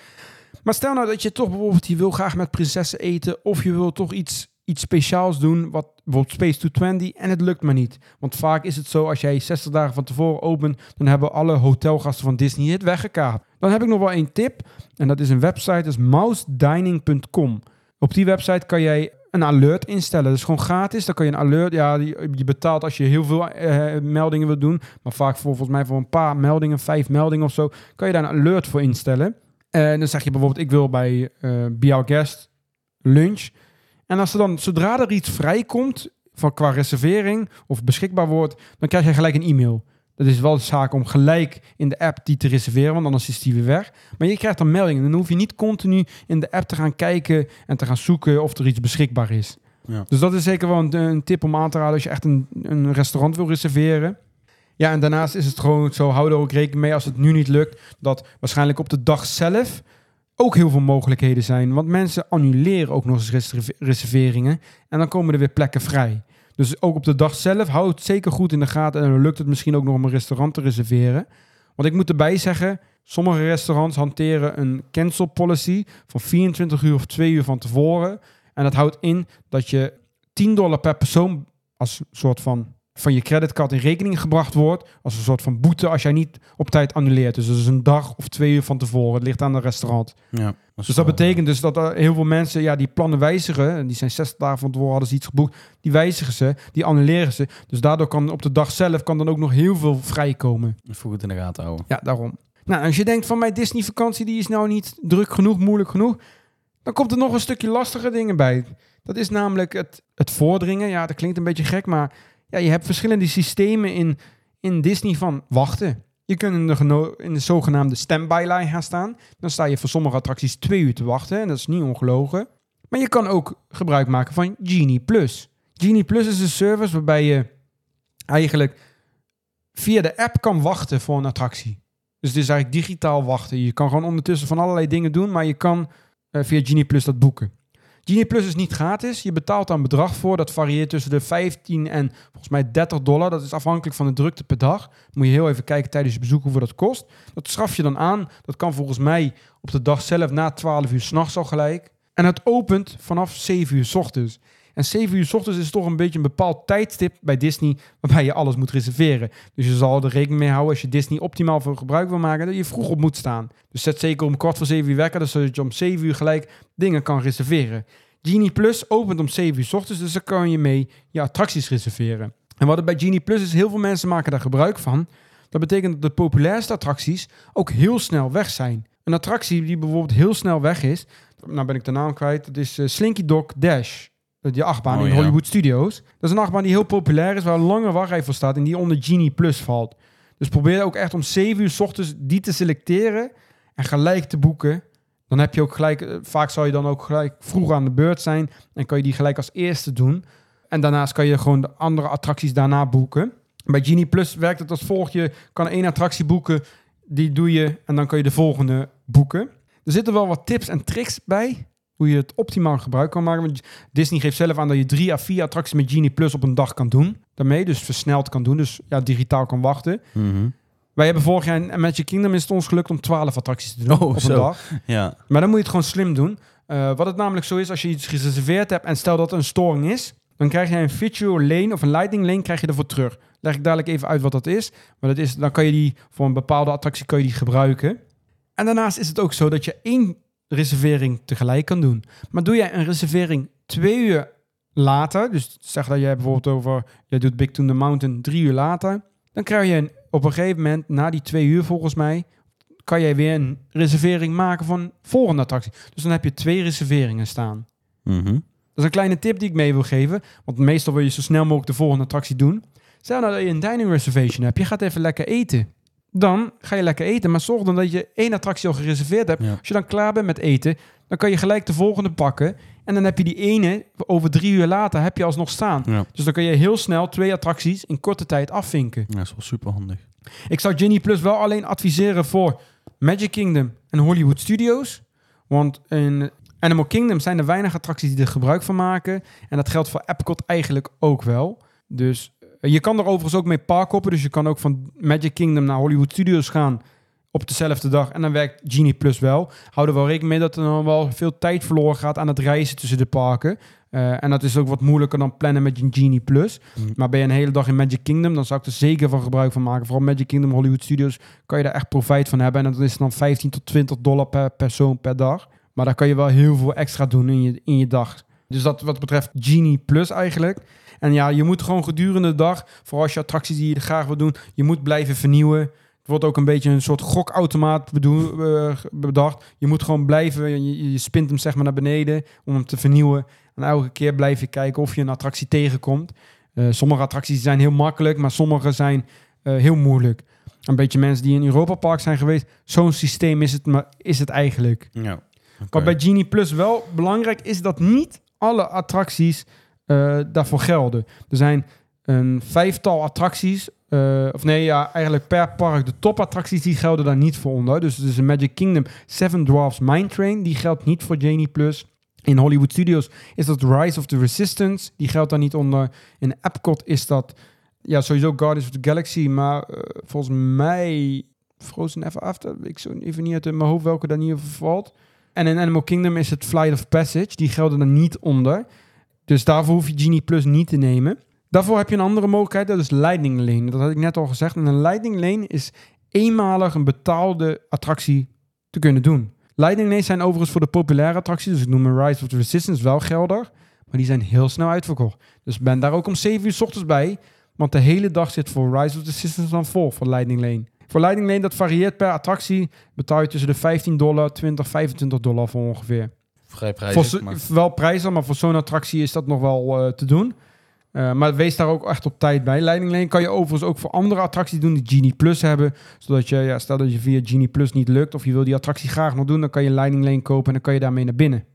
Maar stel nou dat je toch bijvoorbeeld, je wil graag met prinsessen eten. Of je wil toch iets, iets speciaals doen. Wat bijvoorbeeld Space 220. En het lukt maar niet. Want vaak is het zo, als jij 60 dagen van tevoren opent. Dan hebben alle hotelgasten van Disney het weggekaapt. Dan heb ik nog wel één tip. En dat is een website, dat mousedining.com. Op die website kan jij een alert instellen. Dat is gewoon gratis. Dan kan je een alert, ja, je betaalt als je heel veel eh, meldingen wilt doen. Maar vaak volgens mij voor een paar meldingen, vijf meldingen of zo, kan je daar een alert voor instellen. En dan zeg je bijvoorbeeld, ik wil bij eh Be Our Guest lunch. En als er dan, zodra er iets vrijkomt van qua reservering of beschikbaar wordt, dan krijg je gelijk een e-mail. Dat is wel de zaak om gelijk in de app die te reserveren, want anders is die weer weg. Maar je krijgt dan meldingen. Dan hoef je niet continu in de app te gaan kijken en te gaan zoeken of er iets beschikbaar is. Ja. Dus dat is zeker wel een, een tip om aan te raden als je echt een, een restaurant wil reserveren. Ja, en daarnaast is het gewoon zo, hou er ook rekening mee als het nu niet lukt, dat waarschijnlijk op de dag zelf ook heel veel mogelijkheden zijn. Want mensen annuleren ook nog eens reserve- reserveringen en dan komen er weer plekken vrij. Dus ook op de dag zelf, hou het zeker goed in de gaten en dan lukt het misschien ook nog om een restaurant te reserveren. Want ik moet erbij zeggen, sommige restaurants hanteren een cancel policy van 24 uur of 2 uur van tevoren. En dat houdt in dat je 10 dollar per persoon als soort van van je creditcard in rekening gebracht wordt. Als een soort van boete als jij niet op tijd annuleert. Dus dat is een dag of twee uur van tevoren. Het ligt aan het restaurant. Ja, Dus dat wel- betekent dus dat er heel veel mensen ja, die plannen wijzigen. En die zijn 60 dagen van tevoren hadden ze iets geboekt. Die wijzigen ze, die annuleren ze. Dus daardoor kan op de dag zelf kan dan ook nog heel veel vrijkomen. Even goed in de gaten houden. Ja, daarom. Nou, als je denkt van mijn Disney vakantie die is nou niet druk genoeg, moeilijk genoeg. Dan komt er nog een stukje lastige dingen bij. Dat is namelijk het, het voordringen. Ja, dat klinkt een beetje gek, maar ja, je hebt verschillende systemen in, in Disney van wachten. Je kunt in de, in de zogenaamde standby-line gaan staan. Dan sta je voor sommige attracties twee uur te wachten. En dat is niet ongelogen. Maar je kan ook gebruik maken van Genie Plus. Genie Plus is een service waarbij je eigenlijk via de app kan wachten voor een attractie. Dus het is eigenlijk digitaal wachten. Je kan gewoon ondertussen van allerlei dingen doen, maar je kan eh, via Genie Plus dat boeken. Genie Plus is niet gratis. Je betaalt daar een bedrag voor. Dat varieert tussen de 15 en volgens mij 30 dollar. Dat is afhankelijk van de drukte per dag. Moet je heel even kijken tijdens je bezoek hoeveel dat kost. Dat schaf je dan aan. Dat kan volgens mij op de dag zelf na 12 uur s'nachts al gelijk. En het opent vanaf 7 uur s ochtends. En 7 uur s ochtends is toch een beetje een bepaald tijdstip bij Disney waarbij je alles moet reserveren. Dus je zal er rekening mee houden als je Disney optimaal voor gebruik wil maken, dat je vroeg op moet staan. Dus zet zeker om kwart voor 7 uur wekker, dus zodat je om 7 uur gelijk dingen kan reserveren. Genie Plus opent om 7 uur s ochtends, dus dan kan je mee je attracties reserveren. En wat er bij Genie Plus is, heel veel mensen maken daar gebruik van. Dat betekent dat de populairste attracties ook heel snel weg zijn. Een attractie die bijvoorbeeld heel snel weg is, nou ben ik de naam kwijt, dat is eh, Slinky Dog Dash. Die achtbaan Oh, in ja. Hollywood Studios. Dat is een achtbaan die heel populair is, waar een lange wachtrij voor staat en die onder Genie Plus valt. Dus probeer ook echt om 7 uur s ochtends die te selecteren en gelijk te boeken. Dan heb je ook gelijk, eh, vaak zal je dan ook gelijk vroeg aan de beurt zijn en kan je die gelijk als eerste doen. En daarnaast kan je gewoon de andere attracties daarna boeken. Bij Genie Plus werkt het als volgt. Je kan één attractie boeken, die doe je en dan kan je de volgende boeken. Er zitten wel wat tips en tricks bij hoe je het optimaal gebruik kan maken. Want Disney geeft zelf aan dat je drie à vier attracties met Genie Plus op een dag kan doen. Daarmee dus versneld kan doen, dus ja, digitaal kan wachten. Mhm. Wij hebben vorig jaar in Magic Kingdom is het ons gelukt om 12 attracties te doen Oh, op een dag. Ja. Maar dan moet je het gewoon slim doen. Eh, wat het namelijk zo is, als je iets gereserveerd hebt en stel dat er een storing is, dan krijg je een virtual lane of een lightning lane krijg je ervoor terug. Leg ik dadelijk even uit wat dat is. Maar dat is, dan kan je die voor een bepaalde attractie kan je die gebruiken. En daarnaast is het ook zo dat je één reservering tegelijk kan doen. Maar doe jij een reservering twee uur later, dus zeg dat jij bijvoorbeeld over, jij doet Big to the Mountain drie uur later, dan krijg je een, op een gegeven moment, na die twee uur volgens mij, kan jij weer een reservering maken van volgende attractie. Dus dan heb je twee reserveringen staan. Mhm. Dat is een kleine tip die ik mee wil geven. Want meestal wil je zo snel mogelijk de volgende attractie doen. Stel nou dat je een dining reservation hebt. Je gaat even lekker eten. Dan ga je lekker eten. Maar zorg dan dat je één attractie al gereserveerd hebt. Ja. Als je dan klaar bent met eten, dan kan je gelijk de volgende pakken. En dan heb je die ene, over drie uur later, heb je alsnog staan. Ja. Dus dan kan je heel snel twee attracties in korte tijd afvinken. ja, dat is wel super handig. Ik zou Genie Plus wel alleen adviseren voor Magic Kingdom en Hollywood Studios. Want in Animal Kingdom zijn er weinig attracties die er gebruik van maken. En dat geldt voor Epcot eigenlijk ook wel. Dus je kan er overigens ook mee parkoppen. Dus je kan ook van Magic Kingdom naar Hollywood Studios gaan op dezelfde dag. En dan werkt Genie Plus wel. Hou er wel rekening mee dat er dan wel veel tijd verloren gaat aan het reizen tussen de parken. Eh, en dat is ook wat moeilijker dan plannen met je Genie Plus. Mm. Maar ben je een hele dag in Magic Kingdom, dan zou ik er zeker van gebruik van maken. Vooral Magic Kingdom, Hollywood Studios, kan je daar echt profijt van hebben. En dat is dan 15 tot 20 dollar per persoon per dag. Maar daar kan je wel heel veel extra doen in je, in je dag. Dus dat wat betreft Genie Plus eigenlijk. En ja, je moet gewoon gedurende de dag, vooral als je attracties die je graag wil doen, je moet blijven vernieuwen. Het wordt ook een beetje een soort gokautomaat bedoel, eh, bedacht. Je moet gewoon blijven, je, je spint hem zeg maar naar beneden om hem te vernieuwen. En elke keer blijf je kijken of je een attractie tegenkomt. Eh, sommige attracties zijn heel makkelijk, maar sommige zijn eh, heel moeilijk. Een beetje mensen die in Europa Park zijn geweest, zo'n systeem is het, maar is het eigenlijk. Ja. Wat bij Genie Plus wel belangrijk is dat niet alle attracties eh, daarvoor gelden. Er zijn een vijftal attracties, eh, of nee, ja, eigenlijk per park. De topattracties die gelden daar niet voor onder. Dus het is een Magic Kingdom Seven Dwarfs Mine Train, die geldt niet voor Genie Plus. In Hollywood Studios is dat Rise of the Resistance, die geldt daar niet onder. In Epcot is dat, ja, sowieso Guardians of the Galaxy, maar eh, volgens mij Frozen Ever After. Ik zo even niet uit mijn hoofd welke daar niet over valt. En in Animal Kingdom is het Flight of Passage. Die gelden er niet onder. Dus daarvoor hoef je Genie Plus niet te nemen. Daarvoor heb je een andere mogelijkheid. Dat is Lightning Lane. Dat had ik net al gezegd. En een Lightning Lane is eenmalig een betaalde attractie te kunnen doen. Lightning Lanes zijn overigens voor de populaire attracties. Dus ik noem een Rise of the Resistance wel geldig. Maar die zijn heel snel uitverkocht. Dus ben daar ook om 7 uur s ochtends bij. Want de hele dag zit voor Rise of the Resistance dan vol voor Lightning Lane. Voor Lightning Lane, dat varieert per attractie. Betaal je tussen de 15 dollar, 20, 25 dollar voor ongeveer. Vrij Voor prijzig, maar... Wel prijzen, maar voor zo'n attractie is dat nog wel eh, te doen. Eh, maar wees daar ook echt op tijd bij. Lightning Lane kan je overigens ook voor andere attracties doen die Genie Plus hebben. Zodat je, ja, stel dat je via Genie Plus niet lukt of je wil die attractie graag nog doen, dan kan je Lightning Lane kopen en dan kan je daarmee naar binnen.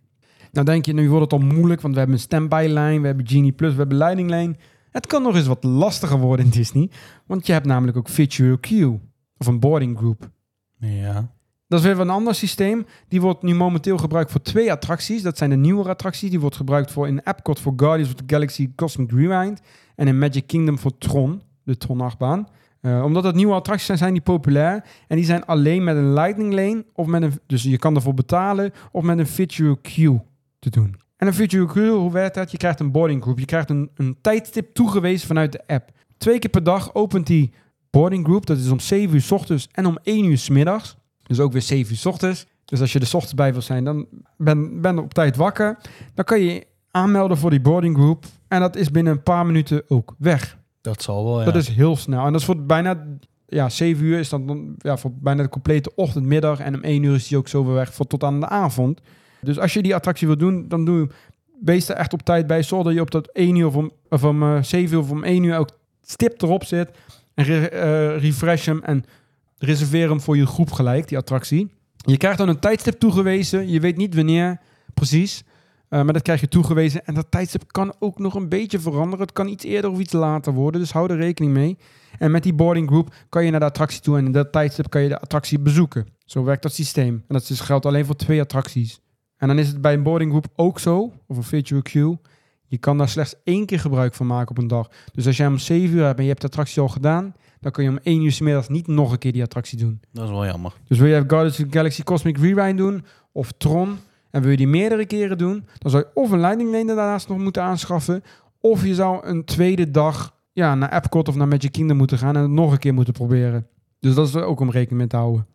Nou denk je, nu wordt het al moeilijk, want we hebben een standby lijn, we hebben Genie Plus, we hebben Lightning Lane. Het kan nog eens wat lastiger worden in Disney, want je hebt namelijk ook Virtual Queue of een boarding group. Ja. Dat is weer een ander systeem. Die wordt nu momenteel gebruikt voor twee attracties. Dat zijn de nieuwere attracties. Die wordt gebruikt voor in Epcot voor Guardians of the Galaxy Cosmic Rewind. En in Magic Kingdom voor Tron, de Tron-achtbaan. Eh, omdat het nieuwe attracties zijn, zijn die populair. En die zijn alleen met een Lightning Lane. Of met een, dus je kan ervoor betalen. Of met een Virtual Queue te doen. En een Virtual Queue, hoe werkt dat? Je krijgt een boarding group. Je krijgt een, een tijdstip toegewezen vanuit de app. Twee keer per dag opent die boarding group. Dat is om 7 uur s ochtends en om 1 uur s middags. Dus ook weer 7 uur s ochtends. Dus als je er ochtends bij wil zijn, dan ben, ben op tijd wakker. Dan kan je aanmelden voor die boarding group. En dat is binnen een paar minuten ook weg. Dat zal wel, ja. Dat is heel snel. En dat is voor bijna ja, 7 uur is dan ja, voor bijna de complete ochtend, middag. En om 1 uur is die ook zo weer weg voor tot aan de avond. Dus als je die attractie wil doen, dan doe wees er echt op tijd bij. Zorg dat je op dat 1 uur of om, of om eh, 7 uur of om 1 uur ook stip erop zit. En re- eh, refresh hem en reserveer hem voor je groep gelijk, die attractie. Je krijgt dan een tijdstip toegewezen. Je weet niet wanneer precies. eh, maar dat krijg je toegewezen. En dat tijdstip kan ook nog een beetje veranderen. Het kan iets eerder of iets later worden. Dus hou er rekening mee. En met die boarding group kan je naar de attractie toe. En in dat tijdstip kan je de attractie bezoeken. Zo werkt dat systeem. En dat geldt alleen voor twee attracties. En dan is het bij een boarding group ook zo. Of een virtual queue. Je kan daar slechts één keer gebruik van maken op een dag. Dus als jij om 7 uur hebt en je hebt de attractie al gedaan, dan kun je om 1 uur 's middags niet nog een keer die attractie doen. Dat is wel jammer. Dus wil je Guardians of the Galaxy Cosmic Rewind doen of Tron en wil je die meerdere keren doen, dan zou je of een Lightning Lane daarnaast nog moeten aanschaffen, of je zou een tweede dag ja, naar Epcot of naar Magic Kingdom moeten gaan en het nog een keer moeten proberen. Dus dat is ook om rekening mee te houden.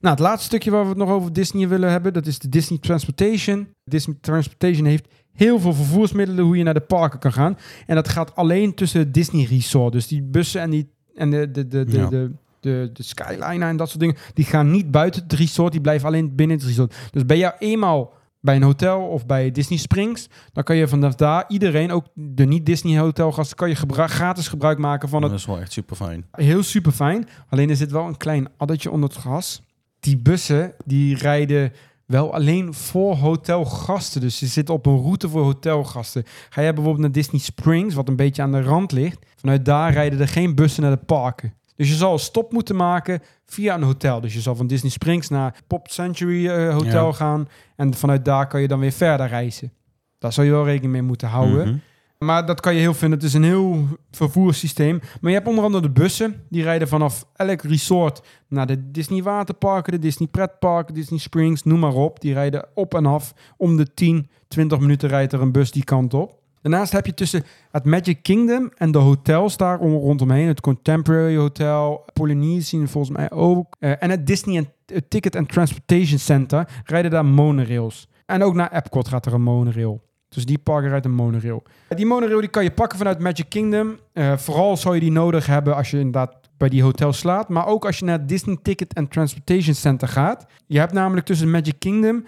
Nou, het laatste stukje waar we het nog over Disney willen hebben, dat is de Disney Transportation. Disney Transportation heeft heel veel vervoersmiddelen hoe je naar de parken kan gaan. En dat gaat alleen tussen het Disney Resort. Dus die bussen en, die, en de, de, de, de, Ja. de, de, de Skyliner en dat soort dingen, die gaan niet buiten het resort, die blijven alleen binnen het resort. Dus ben je eenmaal bij een hotel of bij Disney Springs, dan kan je vanaf daar iedereen, ook de niet-Disney hotelgasten, kan je gebru- gratis gebruik maken van het Dat is wel echt super fijn. Heel super fijn. Alleen er zit wel een klein addertje onder het gras. Die bussen die rijden wel alleen voor hotelgasten. Dus ze zitten op een route voor hotelgasten. Ga jij bijvoorbeeld naar Disney Springs, wat een beetje aan de rand ligt. Vanuit daar rijden er geen bussen naar de parken. Dus je zal een stop moeten maken via een hotel. Dus je zal van Disney Springs naar Pop Century eh, Hotel Ja. gaan. En vanuit daar kan je dan weer verder reizen. Daar zou je wel rekening mee moeten houden. Mhm. Maar dat kan je heel vinden. Het is een heel vervoerssysteem. Maar je hebt onder andere de bussen. Die rijden vanaf elk resort naar de Disney waterparken, de Disney pretparken, Disney Springs, noem maar op. Die rijden op en af. Om de 10, 20 minuten rijdt er een bus die kant op. Daarnaast heb je tussen het Magic Kingdom en de hotels daar om- rondomheen. Het Contemporary Hotel, Polynesian volgens mij ook. eh, en het Disney eh, Ticket and Transportation Center rijden daar monorails. En ook naar Epcot gaat er een monorail. Dus die parken rijdt een monorail. Die monorail die kan je pakken vanuit Magic Kingdom. Eh, vooral zou je die nodig hebben als je inderdaad bij die hotel slaat. Maar ook als je naar het Disney Ticket and Transportation Center gaat. Je hebt namelijk tussen Magic Kingdom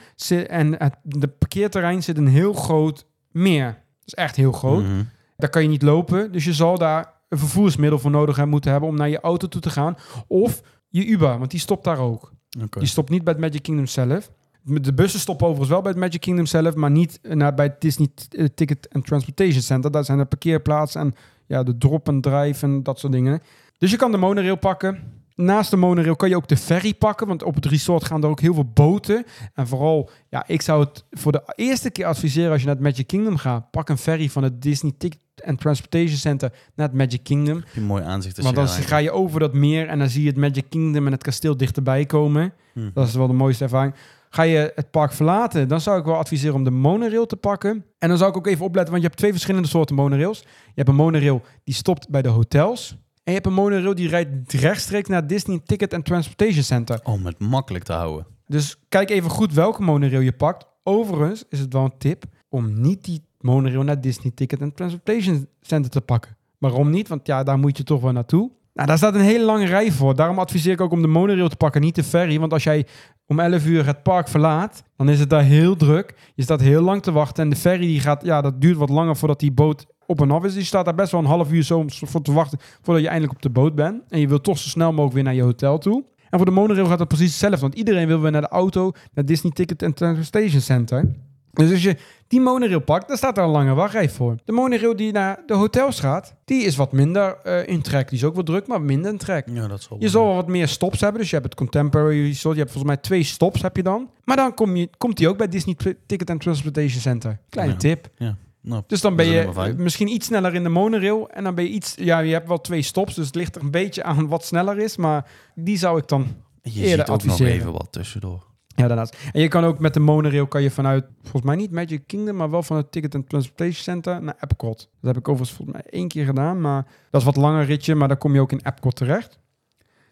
en het parkeerterrein zit een heel groot meer. Is echt heel groot. Mhm. Daar kan je niet lopen. Dus je zal daar een vervoersmiddel voor nodig hebben moeten hebben om naar je auto toe te gaan. Of je Uber, want die stopt daar ook. Die stopt niet bij het Magic Kingdom zelf. De bussen stoppen overigens wel bij het Magic Kingdom zelf, maar niet eh, naar, bij het Disney eh, Ticket and Transportation Center. Daar zijn de parkeerplaatsen en ja, de drop en drive en dat soort dingen. Dus je kan de monorail pakken. Naast de monorail kan je ook de ferry pakken, want op het resort gaan er ook heel veel boten. En vooral, ja, ik zou het voor de eerste keer adviseren als je naar het Magic Kingdom gaat. Pak een ferry van het Disney Ticket and Transportation Center naar het Magic Kingdom. Een mooi aanzicht. als Want dan ga je over dat meer en dan zie je het Magic Kingdom en het kasteel dichterbij komen. Hm. Dat is wel de mooiste ervaring. Ga je het park verlaten, dan zou ik wel adviseren om de monorail te pakken. En dan zou ik ook even opletten, want je hebt twee verschillende soorten monorails. Je hebt een monorail die stopt bij de hotels. En je hebt een monorail die rijdt rechtstreeks naar Disney Ticket and Transportation Center. Om het makkelijk te houden. Dus kijk even goed welke monorail je pakt. Overigens is het wel een tip om niet die monorail naar Disney Ticket and Transportation Center te pakken. Waarom niet? Want ja, daar moet je toch wel naartoe. Nou, daar staat een hele lange rij voor. Daarom adviseer ik ook om de monorail te pakken, niet de ferry. Want als jij om 11 uur het park verlaat, dan is het daar heel druk. Je staat heel lang te wachten. En de ferry die gaat, ja, dat duurt wat langer voordat die boot op en af is. Die staat daar best wel een half uur zo voor te wachten voordat je eindelijk op de boot bent. En je wilt toch zo snel mogelijk weer naar je hotel toe. En voor de monorail gaat het precies hetzelfde. Want iedereen wil weer naar de auto, naar Disney Ticket and Transportation Center. Dus als je die monorail pakt, dan staat er een lange wachtrij voor. De monorail die naar de hotels gaat, die is wat minder eh, in trek. Die is ook wel druk, maar minder in trek. Ja, dat zal Je zal wel wat meer stops hebben. Dus je hebt het Contemporary Resort. Je hebt volgens mij twee stops heb je dan. Maar dan kom je, komt die ook bij Disney Ticket and Transportation Center. Kleine Ja. tip. Nou, Dus dan ben je misschien iets sneller in de monorail. En dan ben je iets... Ja, je hebt wel twee stops. Dus het ligt er een beetje aan wat sneller is. Maar die zou ik dan... je eerder ziet ook nog adviseren. even wat tussendoor. Ja, daarnaast. En je kan ook met de monorail kan je vanuit... Volgens mij niet Magic Kingdom, maar wel van het Ticket and Transportation Center naar Epcot. Dat heb ik overigens volgens mij één keer gedaan. Maar dat is wat langer ritje. Maar dan kom je ook in Epcot terecht.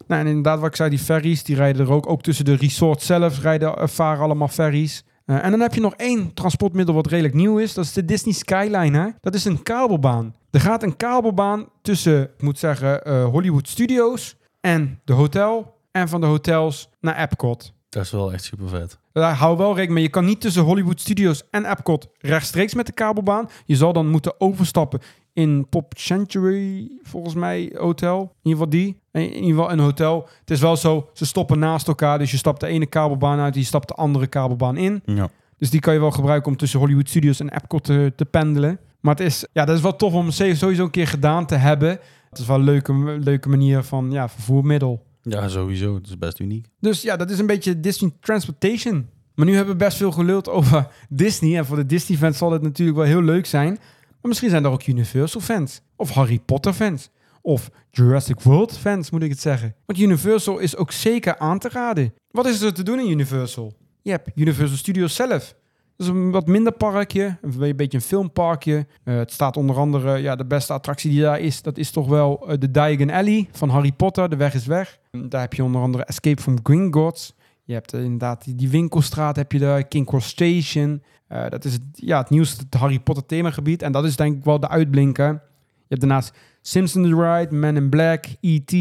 Nou, en inderdaad, wat ik zei, die ferries, die rijden er ook. Ook tussen de resort zelf rijden, eh, varen allemaal ferries. Eh, en dan heb je nog één transportmiddel wat redelijk nieuw is. Dat is de Disney Skyliner. Dat is een kabelbaan. Er gaat een kabelbaan tussen, ik moet zeggen, eh, Hollywood Studios en de hotel. En van de hotels naar Epcot. Dat is wel echt super vet. Daar hou wel rekening mee. Je kan niet tussen Hollywood Studios en Epcot rechtstreeks met de kabelbaan. Je zal dan moeten overstappen in Pop Century, volgens mij, hotel. In ieder geval die. In ieder geval een hotel. Het is wel zo, ze stoppen naast elkaar. Dus je stapt de ene kabelbaan uit, je stapt de andere kabelbaan in. Ja. Dus die kan je wel gebruiken om tussen Hollywood Studios en Epcot te, te pendelen. Maar het is, ja, dat is wel tof om sowieso een keer gedaan te hebben. Het is wel een leuke, leuke manier van ja, vervoermiddel. ja, sowieso. Het is best uniek. Dus ja, dat is een beetje Disney Transportation. Maar nu hebben we best veel geluld over Disney. En voor de Disney-fans zal het natuurlijk wel heel leuk zijn. Maar misschien zijn er ook Universal-fans. Of Harry Potter-fans. Of Jurassic World-fans, moet ik het zeggen. Want Universal is ook zeker aan te raden. Wat is er te doen in Universal? Je hebt Universal Studios zelf. Dat is een wat minder parkje, een beetje een filmparkje. Eh, het staat onder andere, ja, de beste attractie die daar is, dat is toch wel eh, de Diagon Alley van Harry Potter, De Weg is Weg. Daar heb je onder andere Escape from Gringotts. Je hebt eh, inderdaad die, die winkelstraat, heb je daar, King Cross Station. Eh, dat is het, ja, het nieuwste het Harry Potter themagebied. En dat is denk ik wel de uitblinker. Je hebt daarnaast Simpsons The Ride, Man in Black, E.T.,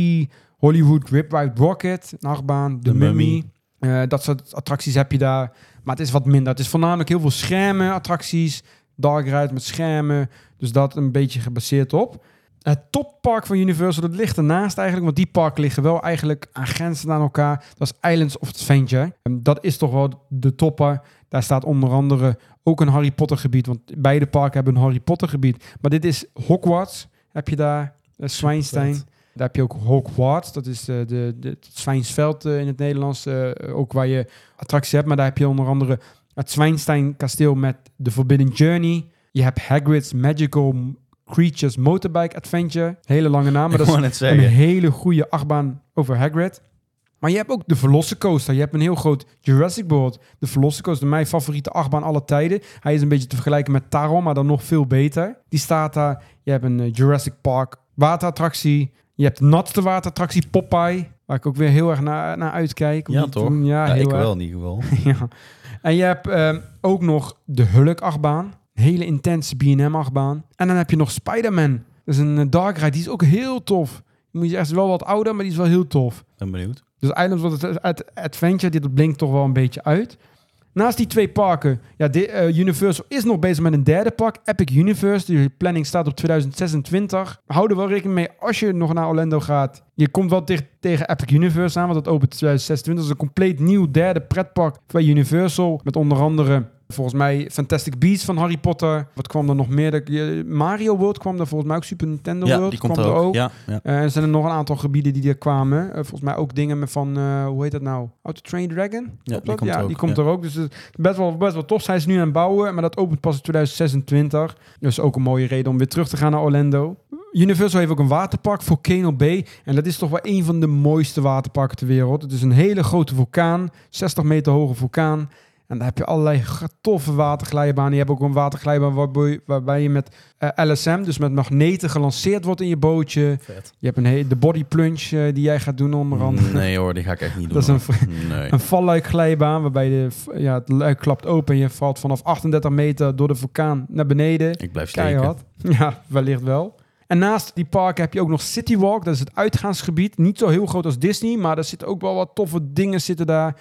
Hollywood Rip Ride Rocket, een achtbaan, The De Mummy. Mummy. Eh, dat soort attracties heb je daar. Maar het is wat minder. Het is voornamelijk heel veel schermen, attracties. Dark ride met schermen. Dus dat een beetje gebaseerd op. Het toppark van Universal, dat ligt ernaast eigenlijk. Want die parken liggen wel eigenlijk aan grenzen aan elkaar. Dat is Islands of Adventure. En dat is toch wel de topper. Daar staat onder andere ook een Harry Potter gebied. Want beide parken hebben een Harry Potter gebied. Maar dit is Hogwarts. Heb je daar. Uh, Zwijnstein. Daar heb je ook Hogwarts. Dat is de, de, de, het Zwijnsveld eh, in het Nederlands. eh, ook waar je attracties hebt. Maar daar heb je onder andere het Zwijnstein kasteel met de Forbidden Journey. Je hebt Hagrid's Magical Creatures Motorbike Adventure. Hele lange naam, maar dat is een hele goede achtbaan over Hagrid. Maar je hebt ook de Velocicoaster. Je hebt een heel groot Jurassic World. De Velocicoaster, mijn favoriete achtbaan alle tijden. Hij is een beetje te vergelijken met Taron, maar dan nog veel beter. Die staat daar. Je hebt een eh, Jurassic Park waterattractie. Je hebt de natste waterattractie Popeye. Waar ik ook weer heel erg naar, naar uitkijk. Ja, toch? doen. Ja, Ja, ik erg. wel in ieder geval. ja. En je hebt ehm, ook nog de Hulk-achtbaan. Hele intense B&M-achtbaan. En dan heb je nog Spider-Man. Dat is een eh, dark ride. Die is ook heel tof. Die moet je echt wel wat ouder, maar die is wel heel tof. Ben benieuwd. Dus Islands of het Adventure, dit blinkt toch wel een beetje uit. Naast die twee parken, ja, de, eh, Universal is nog bezig met een derde park, Epic Universe. Die planning staat op 2026. Hou er wel rekening mee als je nog naar Orlando gaat. Je komt wel dicht tegen Epic Universe aan, want dat opent 2026. Dat is een compleet nieuw derde pretpark bij Universal. Met onder andere Volgens mij Fantastic Beasts van Harry Potter. Wat kwam er nog meer? Mario World kwam er volgens mij ook. Super Nintendo ja, World die kwam er er ook. Ja, ja. Eh, er zijn er nog een aantal gebieden die er kwamen. Eh, volgens mij ook dingen van, eh, hoe heet dat nou? How to Train Dragon? Klopt die komt ja, ook, die komt ja. er ook. Dus het is best wel, best wel tof. Zijn ze nu aan het bouwen, maar dat opent pas in 2026. Dus ook een mooie reden om weer terug te gaan naar Orlando. Universal heeft ook een waterpark, Volcano Bay. En dat is toch wel een van de mooiste waterparken ter wereld. Het is een hele grote vulkaan, 60 meter hoge vulkaan. En daar heb je allerlei toffe waterglijbanen. Je hebt ook een waterglijbaan waarbij, waarbij je met eh, LSM, dus met magneten, gelanceerd wordt in je bootje. Vet. Je hebt een he- de body plunge eh, die jij gaat doen onder andere. Nee hoor, die ga ik echt niet doen. Dat is een. Nee. een valluikglijbaan waarbij de, ja, het luik klapt open en je valt vanaf 38 meter door de vulkaan naar beneden. Ik blijf steken. Keihard. Ja, wellicht wel. En naast die parken heb je ook nog City Walk. Dat is het uitgaansgebied. Niet zo heel groot als Disney, maar er zitten ook wel wat toffe dingen zitten daar.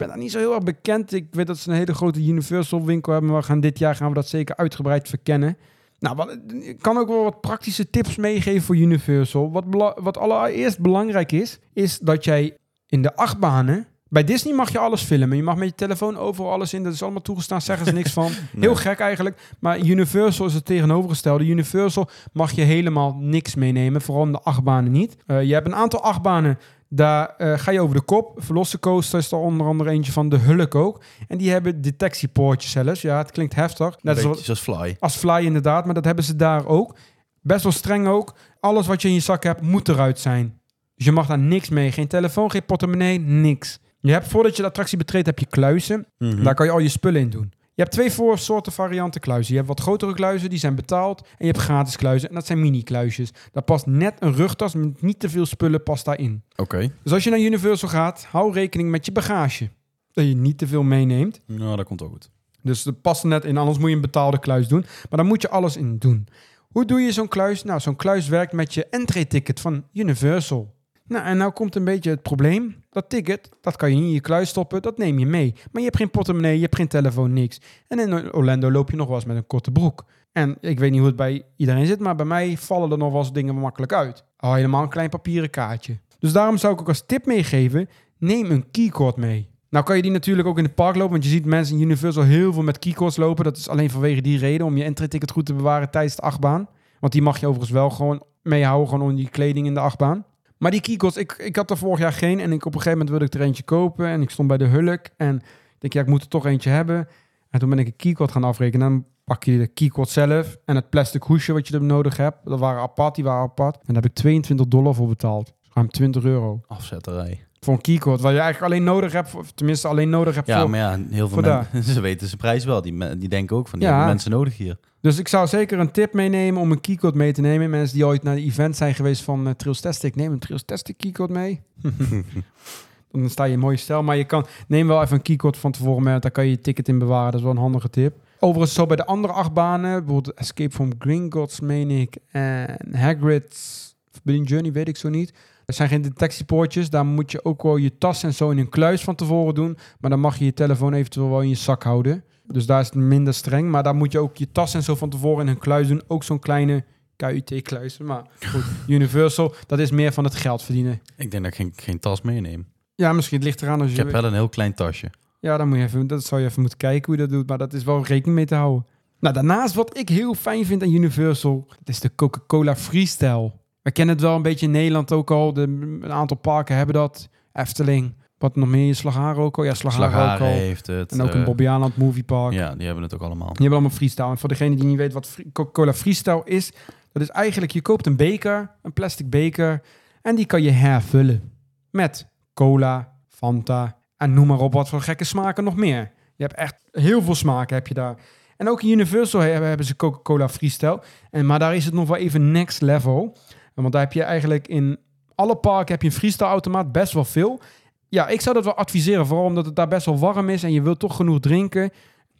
Ik ben daar niet zo heel erg bekend. Ik weet dat ze een hele grote Universal winkel hebben. Maar we gaan dit jaar gaan we dat zeker uitgebreid verkennen. Nou, wat, ik kan ook wel wat praktische tips meegeven voor Universal. Wat, wat allereerst belangrijk is, is dat jij in de achtbanen... Bij Disney mag je alles filmen. Je mag met je telefoon overal alles in. Dat is allemaal toegestaan. Zeggen ze niks van. Heel gek eigenlijk. Maar Universal is het tegenovergestelde. Universal mag je helemaal niks meenemen. Vooral in de achtbanen niet. Eh, je hebt een aantal achtbanen. Daar eh, ga je over de kop. Velocicoaster is er onder andere eentje van. De Hulk ook. En die hebben detectiepoortjes zelfs. Ja, het klinkt heftig. Net zoals zoals Fly. als Fly inderdaad. Maar dat hebben ze daar ook. Best wel streng ook. Alles wat je in je zak hebt, moet eruit zijn. Dus je mag daar niks mee. Geen telefoon, geen portemonnee, niks. Je hebt, voordat je de attractie betreedt, heb je kluizen. Mhm. Daar kan je al je spullen in doen. Je hebt twee voor soorten varianten kluizen. Je hebt wat grotere kluizen, die zijn betaald. En je hebt gratis kluizen, en dat zijn mini-kluisjes. Daar past net een rugtas met niet te veel spullen past daarin. Oké. Dus als je naar Universal gaat, hou rekening met je bagage. Dat je niet te veel meeneemt. Nou, dat komt ook goed. Dus dat past net in, anders moet je een betaalde kluis doen. Maar dan moet je alles in doen. Hoe doe je zo'n kluis? Nou, zo'n kluis werkt met je entry-ticket van Universal. Nou, en nou komt een beetje het probleem. Dat ticket, dat kan je niet in je kluis stoppen, dat neem je mee. Maar je hebt geen portemonnee, je hebt geen telefoon, niks. En in Orlando loop je nog wel eens met een korte broek. En ik weet niet hoe het bij iedereen zit, maar bij mij vallen er nog wel eens dingen makkelijk uit. Al helemaal een klein papieren kaartje. Dus daarom zou ik ook als tip meegeven, neem een keycord mee. Nou kan je die natuurlijk ook in het park lopen, want je ziet mensen in Universal heel veel met keycords lopen. Dat is alleen vanwege die reden, om je entry-ticket goed te bewaren tijdens de achtbaan. Want die mag je overigens wel gewoon meehouden, gewoon onder die kleding in de achtbaan. Maar die keycords, ik, ik had er vorig jaar geen en ik op een gegeven moment wilde ik er eentje kopen. En ik stond bij de Hulk en ik denk, ja, ik moet er toch eentje hebben. En toen ben ik een keycord gaan afrekenen. Dan pak je de keycord zelf en het plastic hoesje wat je er nodig hebt. Dat waren apart, die waren apart. En daar heb ik 22 dollar voor betaald. Ruim 20 euro. Afzetterij. Voor een keycord, wat je eigenlijk alleen nodig hebt, voor, tenminste alleen nodig hebt Ja, voor... maar ja, heel veel mensen, ze weten zijn prijs wel. Die, die denken ook van, die Ja. hebben mensen nodig hier. Dus ik zou zeker een tip meenemen om een keycord mee te nemen. Mensen die ooit naar de event zijn geweest van uh, Trails Tastic, neem een Trails Tastic keycord mee. Dan sta je in mooie stijl. Maar je kan, neem wel even een keycord van tevoren mee. Daar kan je je ticket in bewaren. Dat is wel een handige tip. Overigens zo bij de andere acht banen. Bijvoorbeeld Escape from Gringotts, meen ik. En Hagrid's Forbidden Journey, weet ik zo niet. Er zijn geen detectiepoortjes. Daar moet je ook wel je tas en zo in een kluis van tevoren doen. Maar dan mag je je telefoon eventueel wel in je zak houden. Dus daar is het minder streng. Maar daar moet je ook je tas en zo van tevoren in een kluis doen. Ook zo'n kleine KUT-kluis. Maar goed, Universal, dat is meer van het geld verdienen. Ik denk dat ik geen, geen tas meeneem. Ja, misschien het ligt eraan als Ik je... heb wel een heel klein tasje. Ja, dan moet je even, dat zou je even moeten kijken hoe je dat doet. Maar dat is wel rekening mee te houden. Nou, daarnaast wat ik heel fijn vind aan Universal, dat is de Coca-Cola Freestyle. We kennen het wel een beetje in Nederland ook al. De, een aantal parken hebben dat. Efteling. Wat nog meer? Slagharen ook al? Ja, Slagharen, Slagharen ook al. heeft het. En ook een eh, Bobby Aland Movie Park. Ja, die hebben het ook allemaal. Die hebben allemaal freestyle. En voor degene die niet weet wat Coca-Cola freestyle is, dat is eigenlijk, je koopt een beker, een plastic beker, en die kan je hervullen met cola, Fanta en noem maar op wat voor gekke smaken nog meer. Je hebt echt heel veel smaken heb je daar. En ook in Universal hebben, hebben ze Coca-Cola freestyle. En, maar daar is het nog wel even next level. Want daar heb je eigenlijk in alle parken heb je een freestyle automaat, best wel veel. Ja, ik zou dat wel adviseren, vooral omdat het daar best wel warm is en je wilt toch genoeg drinken.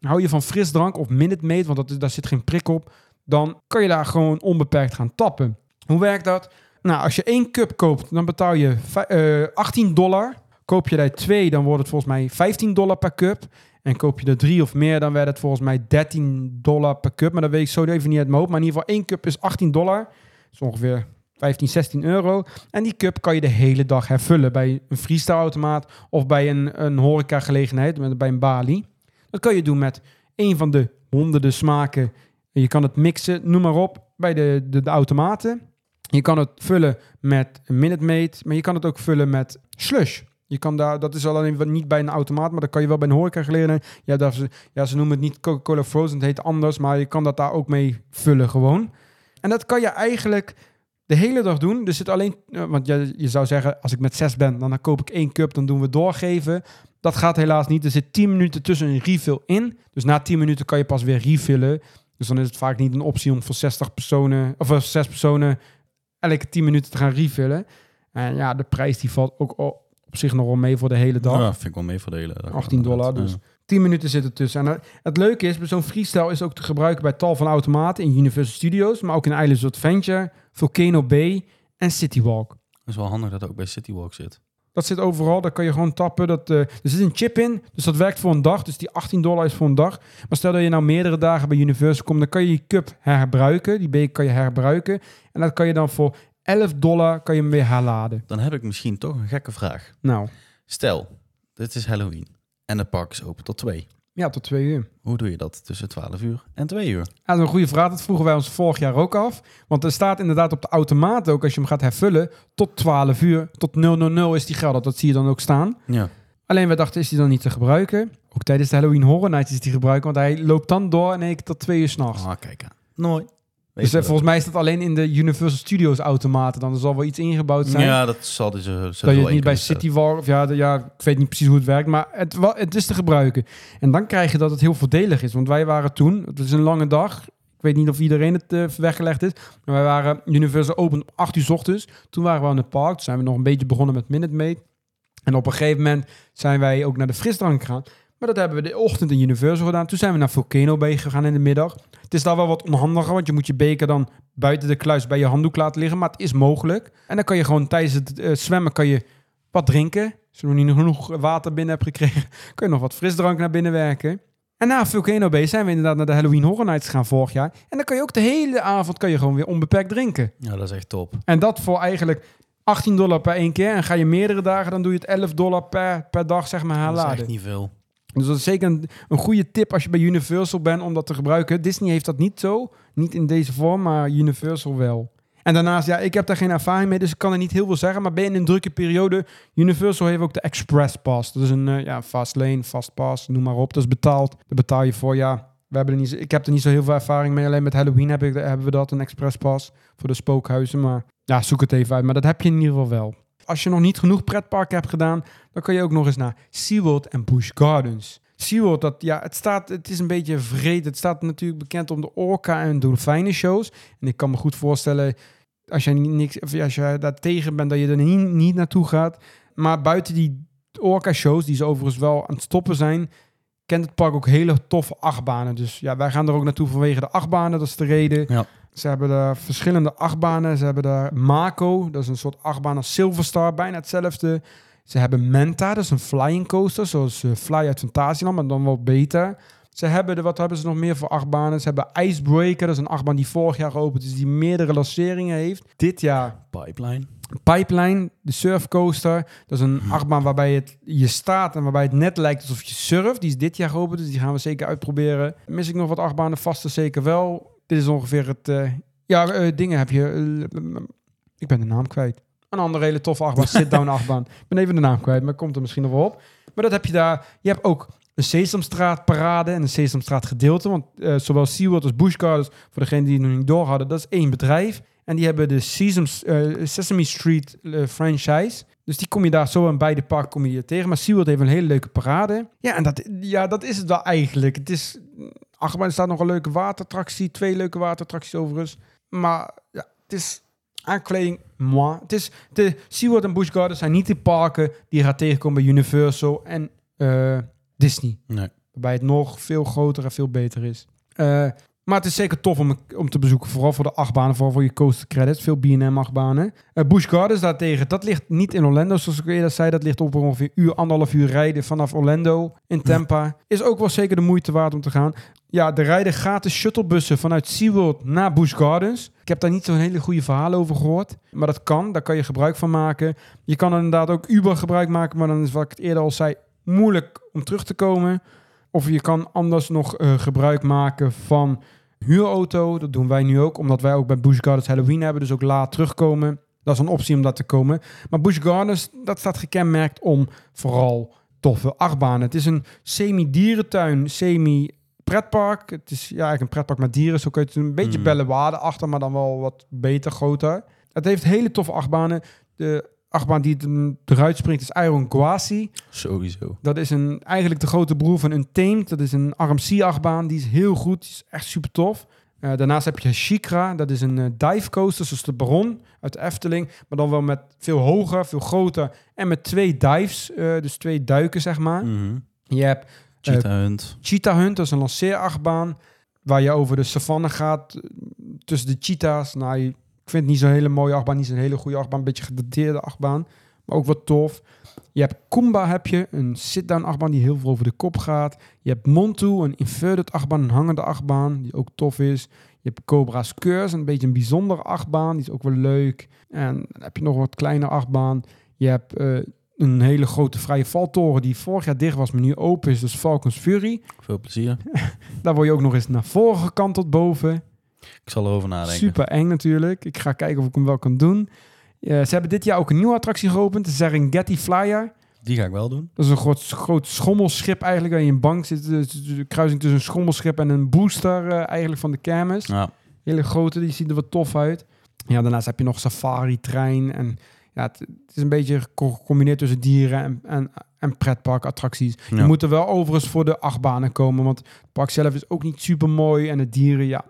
Hou je van frisdrank of Minute Maid, want dat daar zit geen prik op, dan kan je daar gewoon onbeperkt gaan tappen. Hoe werkt dat? Nou, als je één cup koopt, dan betaal je vij- eh, 18 dollar. Koop je daar twee, dan wordt het volgens mij 15 dollar per cup. En koop je er drie of meer, dan werd het volgens mij 13 dollar per cup. Maar dat weet ik zo even niet uit mijn hoofd. Maar in ieder geval één cup is 18 dollar. Dat is ongeveer 15, 16 euro. En die cup kan je de hele dag hervullen bij een freestyle automaat of bij een, een horeca gelegenheid, met- bij een balie. Dat kan je doen met een van de honderden smaken. Je kan het mixen, noem maar op, bij de, de, automaten. Je kan het vullen met Minute Maid, maar je kan het ook vullen met slush. Je kan daar, dat is alleen niet bij een automaat, maar dat kan je wel bij een horeca gelegenheid. Ja, dat, is- ja, ze noemen het niet Coca-Cola Frozen, het heet anders, maar je kan dat daar ook mee vullen gewoon. En dat kan je eigenlijk de hele dag doen. Er zit alleen, eh, want je, je zou zeggen, als ik met zes ben, dan koop ik één cup, dan doen we doorgeven. Dat gaat helaas niet. Er zit 10 minuten tussen een refill in. Dus na 10 minuten kan je pas weer refillen. Dus dan is het vaak niet een optie om voor 60 personen, of voor 6 personen elke 10 minuten te gaan refillen. En ja, de prijs die valt ook op zich nog wel mee voor de hele dag. Ja, vind ik wel meeverdelen. Dat 18 gaat dollar, inderdaad. dus 10 minuten zit er tussen. En eh, het leuke is, zo'n freestyle is ook te gebruiken bij tal van automaten in Universal Studios, maar ook in Islands Adventure, Volcano Bay en Citywalk. Het is wel handig dat het ook bij Citywalk zit. Dat zit overal, daar kan je gewoon tappen. Dat, eh, er zit een chip in, dus dat werkt voor een dag. Dus die 18 dollar is voor een dag. Maar stel dat je nou meerdere dagen bij Universal komt, dan kan je die cup herbruiken. Die beker kan je herbruiken. En dat kan je dan voor 11 dollar kan je hem weer herladen. Dan heb ik misschien toch een gekke vraag. Nou, Stel, dit is Halloween en het park is open tot 2. ja, tot twee uur. Hoe doe je dat tussen 12 uur en 2 uur? Ja, dat is een goede vraag. Dat vroegen wij ons vorig jaar ook af. Want er staat inderdaad op de automaat ook, als je hem gaat hervullen, tot 12 uur, tot 000 is die geldig. Dat zie je dan ook staan. Ja. Alleen we dachten, is die dan niet te gebruiken? Ook tijdens de Halloween Horror Nights is die gebruiken, want hij loopt dan door en ik tot twee uur s'nachts. Ah, kijk aan. Nooit. Dus eh, volgens mij is dat alleen in de Universal Studios automaten dan. Er zal wel iets ingebouwd zijn. Ja, dat zal dus... dat je het niet bij City Walk, of ja, de- ja, ik weet niet precies hoe het werkt, maar het, wa- het is te gebruiken. En dan krijg je dat het heel voordelig is, want wij waren toen, het was een lange dag, ik weet niet of iedereen het eh, weggelegd is, maar wij waren Universal open op 8 uur 's ochtends. Toen waren we aan het park, toen zijn we nog een beetje begonnen met Minute Maid. En op een gegeven moment zijn wij ook naar de frisdrank gegaan. Maar dat hebben we de ochtend in Universal gedaan. Toen zijn we naar Volcano Bay gegaan in de middag. Het is daar wel wat onhandiger, want je moet je beker dan buiten de kluis bij je handdoek laten liggen. Maar het is mogelijk. En dan kan je gewoon tijdens het eh, zwemmen kan je wat drinken. Als je nog niet genoeg water binnen hebt gekregen, kun je nog wat frisdrank naar binnen werken. En na Volcano Bay zijn we inderdaad naar de Halloween Horror Nights gegaan vorig jaar. En dan kan je ook de hele avond kan je gewoon weer onbeperkt drinken. Ja, dat is echt top. En dat voor eigenlijk 18 dollar per één keer. En ga je meerdere dagen, dan doe je het 11 dollar per, per dag, zeg maar, Dat is herladen. echt niet veel. Dus dat is zeker een, een goede tip als je bij Universal bent om dat te gebruiken. Disney heeft dat niet zo. Niet in deze vorm, maar Universal wel. En daarnaast, ja, ik heb daar geen ervaring mee, dus ik kan er niet heel veel zeggen. Maar ben je in een drukke periode, Universal heeft ook de Express Pass. Dat is een uh, ja, fast lane, fast pass, noem maar op. Dat is betaald. Daar betaal je voor, ja. We hebben er niet, ik heb er niet zo heel veel ervaring mee. Alleen met Halloween heb ik, hebben we dat, een Express Pass voor de spookhuizen. Maar ja, zoek het even uit. Maar dat heb je in ieder geval wel. Als je nog niet genoeg pretparken hebt gedaan, dan kan je ook nog eens naar SeaWorld en Busch Gardens. SeaWorld, dat, ja, het, staat, het is een beetje vreed. Het staat natuurlijk bekend om de orka- en dolfijnen shows. En ik kan me goed voorstellen, als niet, niks, of als daar tegen bent, dat je er niet, niet naartoe gaat. Maar buiten die orka-shows, die ze overigens wel aan het stoppen zijn, kent het park ook hele toffe achtbanen. Dus ja, wij gaan er ook naartoe vanwege de achtbanen. Dat is de reden. Ja. Ze hebben daar verschillende achtbanen. Ze hebben daar Mako, dat is een soort achtbaan als Silverstar, bijna hetzelfde. Ze hebben Menta, dat is een flying coaster, zoals eh, Fly uit Fantasieland, maar dan wel beter. Ze hebben de, wat hebben ze nog meer voor achtbanen? Ze hebben Icebreaker, dat is een achtbaan die vorig jaar geopend is, die meerdere lanceringen heeft. Dit jaar Pipeline. Pipeline, de surfcoaster. Dat is een achtbaan waarbij het, je staat en waarbij het net lijkt alsof je surft. Die is dit jaar geopend, dus die gaan we zeker uitproberen. Mis ik nog wat achtbanen? Vaste zeker wel. Dit is ongeveer het... eh, ja, eh, dingen heb je... eh, ik ben de naam kwijt. Een andere hele toffe achtbaan, sit-down achtbaan. Ik ben even de naam kwijt, maar komt er misschien nog wel op. Maar dat heb je daar. Je hebt ook een Sesamstraat parade en een Sesamstraat gedeelte. Want zowel SeaWorld als Busch Gardens, voor degenen die het nog niet door hadden, dat is één bedrijf. En die hebben de Sesam, Sesame Street franchise. Dus die kom je daar zo in beide parken kom je tegen. Maar SeaWorld heeft een hele leuke parade. Ja, en dat, ja, dat is het wel eigenlijk. Het is, achtbaan er staat nog een leuke waterattractie. Twee leuke waterattracties overigens. Maar ja, het is aankleding, moi. Het is, de SeaWorld en Busch Gardens zijn niet de parken die je gaat tegenkomen bij Universal en eh, Disney. Nee. Waarbij het nog veel groter en veel beter is. Eh, Maar het is zeker tof om, om te bezoeken. Vooral voor de achtbanen, vooral voor je coaster credits. Veel B&M achtbanen. Uh, Busch Gardens daartegen, dat ligt niet in Orlando, zoals ik eerder zei. Dat ligt op ongeveer uur, anderhalf uur rijden vanaf Orlando in Tampa. Is ook wel zeker de moeite waard om te gaan. Ja, er rijden gratis shuttlebussen vanuit SeaWorld naar Busch Gardens. Ik heb daar niet zo'n hele goede verhaal over gehoord. Maar dat kan, daar kan je gebruik van maken. Je kan er inderdaad ook Uber gebruik maken, maar dan is wat ik het eerder al zei, moeilijk om terug te komen. Of je kan anders nog uh, gebruik maken van huurauto. Dat doen wij nu ook, omdat wij ook bij Busch Gardens Halloween hebben. Dus ook laat terugkomen. Dat is een optie om dat te komen. Maar Busch Gardens, dat staat gekenmerkt om vooral toffe achtbanen. Het is een semi-dierentuin, semi-pretpark. Het is ja, eigenlijk een pretpark met dieren. Zo kun je het een beetje mm. bellenwaarde achter, maar dan wel wat beter, groter. Het heeft hele toffe achtbanen. De achtbaan die eruit springt is Iron Quasi. Sowieso. Dat is een, eigenlijk de grote broer van Untamed. Dat is een RMC-achtbaan. Die is heel goed. Die is echt super tof. Uh, daarnaast heb je Shikra. Dat is een uh, dive coaster, zoals de Baron uit de Efteling. Maar dan wel met veel hoger, veel groter. En met twee dives, uh, dus twee duiken, zeg maar. Mm -hmm. Je hebt... Cheetah Hunt. Cheetah Hunt, dat is een lanceerachtbaan. Waar je over de savanne gaat. Tussen de cheetahs. Nou, ik vind het niet zo'n hele mooie achtbaan, niet zo'n hele goede achtbaan, een beetje gedateerde achtbaan, maar ook wat tof. Je hebt Kumba heb je, een sit-down achtbaan die heel veel over de kop gaat. Je hebt Montu, een inverted achtbaan, een hangende achtbaan, die ook tof is. Je hebt Cobra's Curse, een beetje een bijzondere achtbaan, die is ook wel leuk. En dan heb je nog wat kleine achtbaan. Je hebt uh, een hele grote vrije valtoren die vorig jaar dicht was, maar nu open is, dus Falcons Fury. Veel plezier. Daar word je ook nog eens naar voren gekanteld boven. Ik zal erover nadenken. Super eng natuurlijk. Ik ga kijken of ik hem wel kan doen. Uh, ze hebben dit jaar ook een nieuwe attractie geopend. De Serengeti Flyer. Die ga ik wel doen. Dat is een groot, groot schommelschip eigenlijk. Waar je in bank zit. De kruising tussen een schommelschip en een booster uh, eigenlijk van de kermis. Ja. Hele grote, die ziet er wat tof uit. Ja, daarnaast heb je nog safari-trein. En ja, het, het, is een beetje gecombineerd tussen dieren en, en, en pretparkattracties. Ja. Je moet er wel overigens voor de achtbanen komen. Want het park zelf is ook niet super mooi. En de dieren, ja,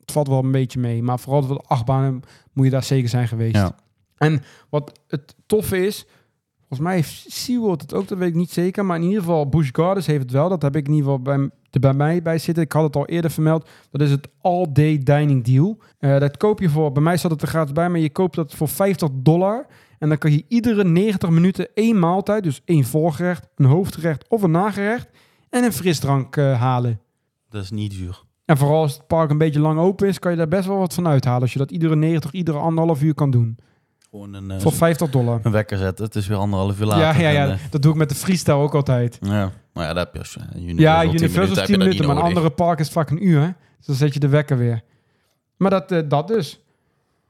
het valt wel een beetje mee. Maar vooral voor de achtbanen moet je daar zeker zijn geweest. Ja. En wat het toffe is, volgens mij heeft SeaWorld het ook, dat weet ik niet zeker. Maar in ieder geval, Busch Gardens heeft het wel. Dat heb ik in ieder geval bij, er bij mij bij zitten. Ik had het al eerder vermeld. Dat is het all-day dining deal. Uh, dat koop je voor, bij mij zat het er gratis bij, maar je koopt dat voor 50 dollar. En dan kan je iedere 90 minuten één maaltijd, dus één voorgerecht, een hoofdgerecht of een nagerecht en een frisdrank uh, halen. Dat is niet duur. En vooral als het park een beetje lang open is, kan je daar best wel wat van uithalen. Als je dat iedere 90, iedere anderhalf uur kan doen. Gewoon een, uh, Voor 50 dollar. Een wekker zetten. Het is weer anderhalf uur later. Ja, ja, ja. En, uh, dat doe ik met de freestyle ook altijd. ja. Maar ja, dat heb je als Universal ja, 10 Universal minuten, is heb 10 je dat minuten, maar een andere park is vaak een uur. Hè? Dus dan zet je de wekker weer. Maar dat, eh, dat dus.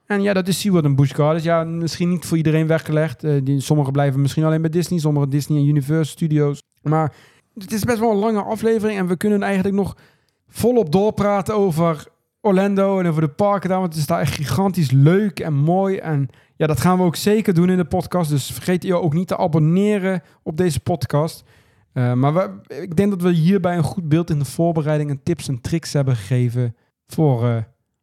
En ja, dat is SeaWorld en Busch Gardens. Ja, misschien niet voor iedereen weggelegd. Eh, die, sommigen blijven misschien alleen bij Disney. Sommige Disney en Universal Studios. Maar het is best wel een lange aflevering. En we kunnen eigenlijk nog volop doorpraten over Orlando en over de parken daar. Want het is daar echt gigantisch leuk en mooi. En ja, dat gaan we ook zeker doen in de podcast. Dus vergeet je ook niet te abonneren op deze podcast. Uh, maar we, ik denk dat we hierbij een goed beeld in de voorbereiding en tips en tricks hebben gegeven voor, uh,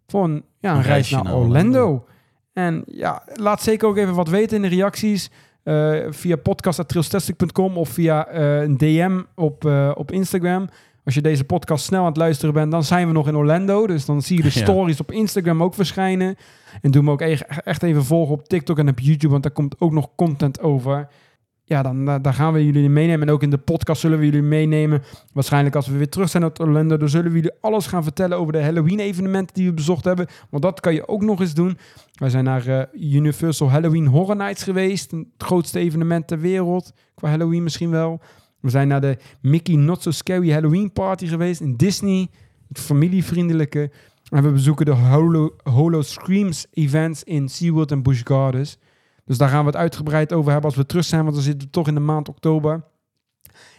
voor een, ja, een, Een reis naar naar Orlando. Orlando. En ja, laat zeker ook even wat weten in de reacties. eh, via podcast.trailstastic.com of via eh, een DM op, eh, op Instagram. Als je deze podcast snel aan het luisteren bent, dan zijn we nog in Orlando. Dus dan zie je de Ja. stories op Instagram ook verschijnen. En doe me ook e- echt even volgen op TikTok en op YouTube, want daar komt ook nog content over. Ja, dan eh, daar gaan we jullie meenemen. En ook in de podcast zullen we jullie meenemen. Waarschijnlijk als we weer terug zijn uit Orlando, dan zullen we jullie alles gaan vertellen over de Halloween-evenementen die we bezocht hebben. Want dat kan je ook nog eens doen. Wij zijn naar eh, Universal Halloween Horror Nights geweest. Het grootste evenement ter wereld. Qua Halloween misschien wel. We zijn naar de Mickey Not So Scary Halloween Party geweest in Disney. Het familievriendelijke. En we bezoeken de Holo, Holo Screams events in SeaWorld en Busch Gardens. Dus daar gaan we het uitgebreid over hebben als we terug zijn, want dan zitten we toch in de maand oktober.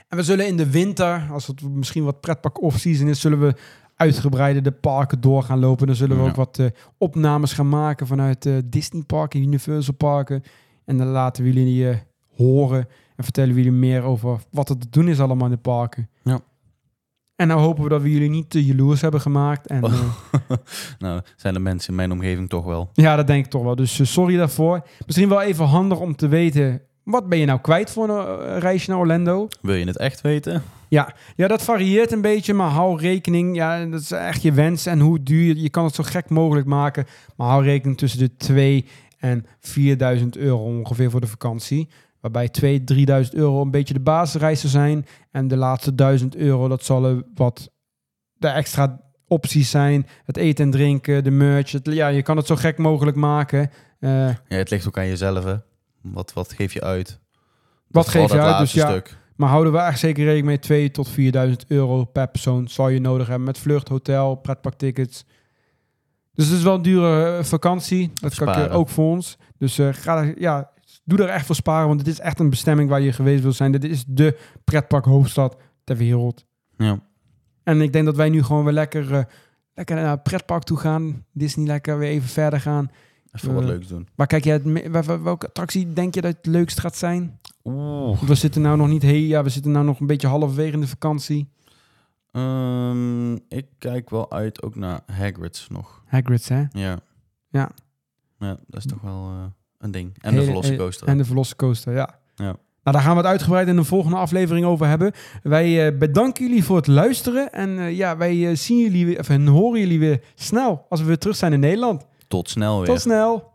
En we zullen in de winter, als het misschien wat pretpak off-season is, zullen we uitgebreider de parken door gaan lopen. Dan zullen we Ja. ook wat eh, opnames gaan maken vanuit eh, Disney parken, Universal parken. En dan laten we jullie eh, horen en vertellen we jullie meer over wat er te doen is allemaal in de parken. Ja. En nou hopen we dat we jullie niet te jaloers hebben gemaakt. En, eh, nou, zijn de mensen in mijn omgeving toch wel. Ja, dat denk ik toch wel. Dus eh, sorry daarvoor. Misschien wel even handig om te weten wat ben je nou kwijt voor een eh, reisje naar Orlando? Wil je het echt weten? Ja, dat varieert een beetje, maar hou rekening. Ja, dat is echt je wens en hoe duur. Je kan het zo gek mogelijk maken, maar hou rekening tussen de 2 en 4000 euro ongeveer voor de vakantie. Waarbij 2, 3000 euro een beetje de basisreizen zijn. En de laatste 1000 euro, dat zullen wat de extra opties zijn. Het eten en drinken, de merch. Het, ja, je kan het zo gek mogelijk maken. Eh, Ja, het ligt ook aan jezelf, hè. Wat, wat geef je uit? Wat geef je uit? Dus ja, stuk. Maar houden we echt zeker rekening mee 2 tot 4000 euro per persoon zal je nodig hebben met vlucht, hotel, pretparktickets. Dus het is wel een dure eh, vakantie. Dat kan ik, eh, ook voor ons. Dus eh, ga ja, doe er echt voor sparen, want het is echt een bestemming waar je geweest wil zijn. Dit is de pretparkhoofdstad ter wereld. Ja. En ik denk dat wij nu gewoon weer lekker, eh, lekker naar het pretpark toe gaan. Disney lekker weer even verder gaan. Even wat Eh, leuks doen. Waar kijk jij welke attractie denk je dat het leukst gaat zijn? Oeh. We zitten nou nog niet heel, ja, we zitten nou nog een beetje halverwege in de vakantie. Ehm, ik kijk wel uit ook naar Hagrid's nog. Hagrid's, hè? Ja. Ja. Ja, dat is toch wel eh, een ding. En Hele- de Velocicoaster. En de Velocicoaster, ja. Ja. Nou, daar gaan we het uitgebreid in de volgende aflevering over hebben. Wij eh, bedanken jullie voor het luisteren. En eh, ja, wij eh, zien jullie weer, of, en horen jullie weer snel als we weer terug zijn in Nederland. Tot snel weer. Tot snel!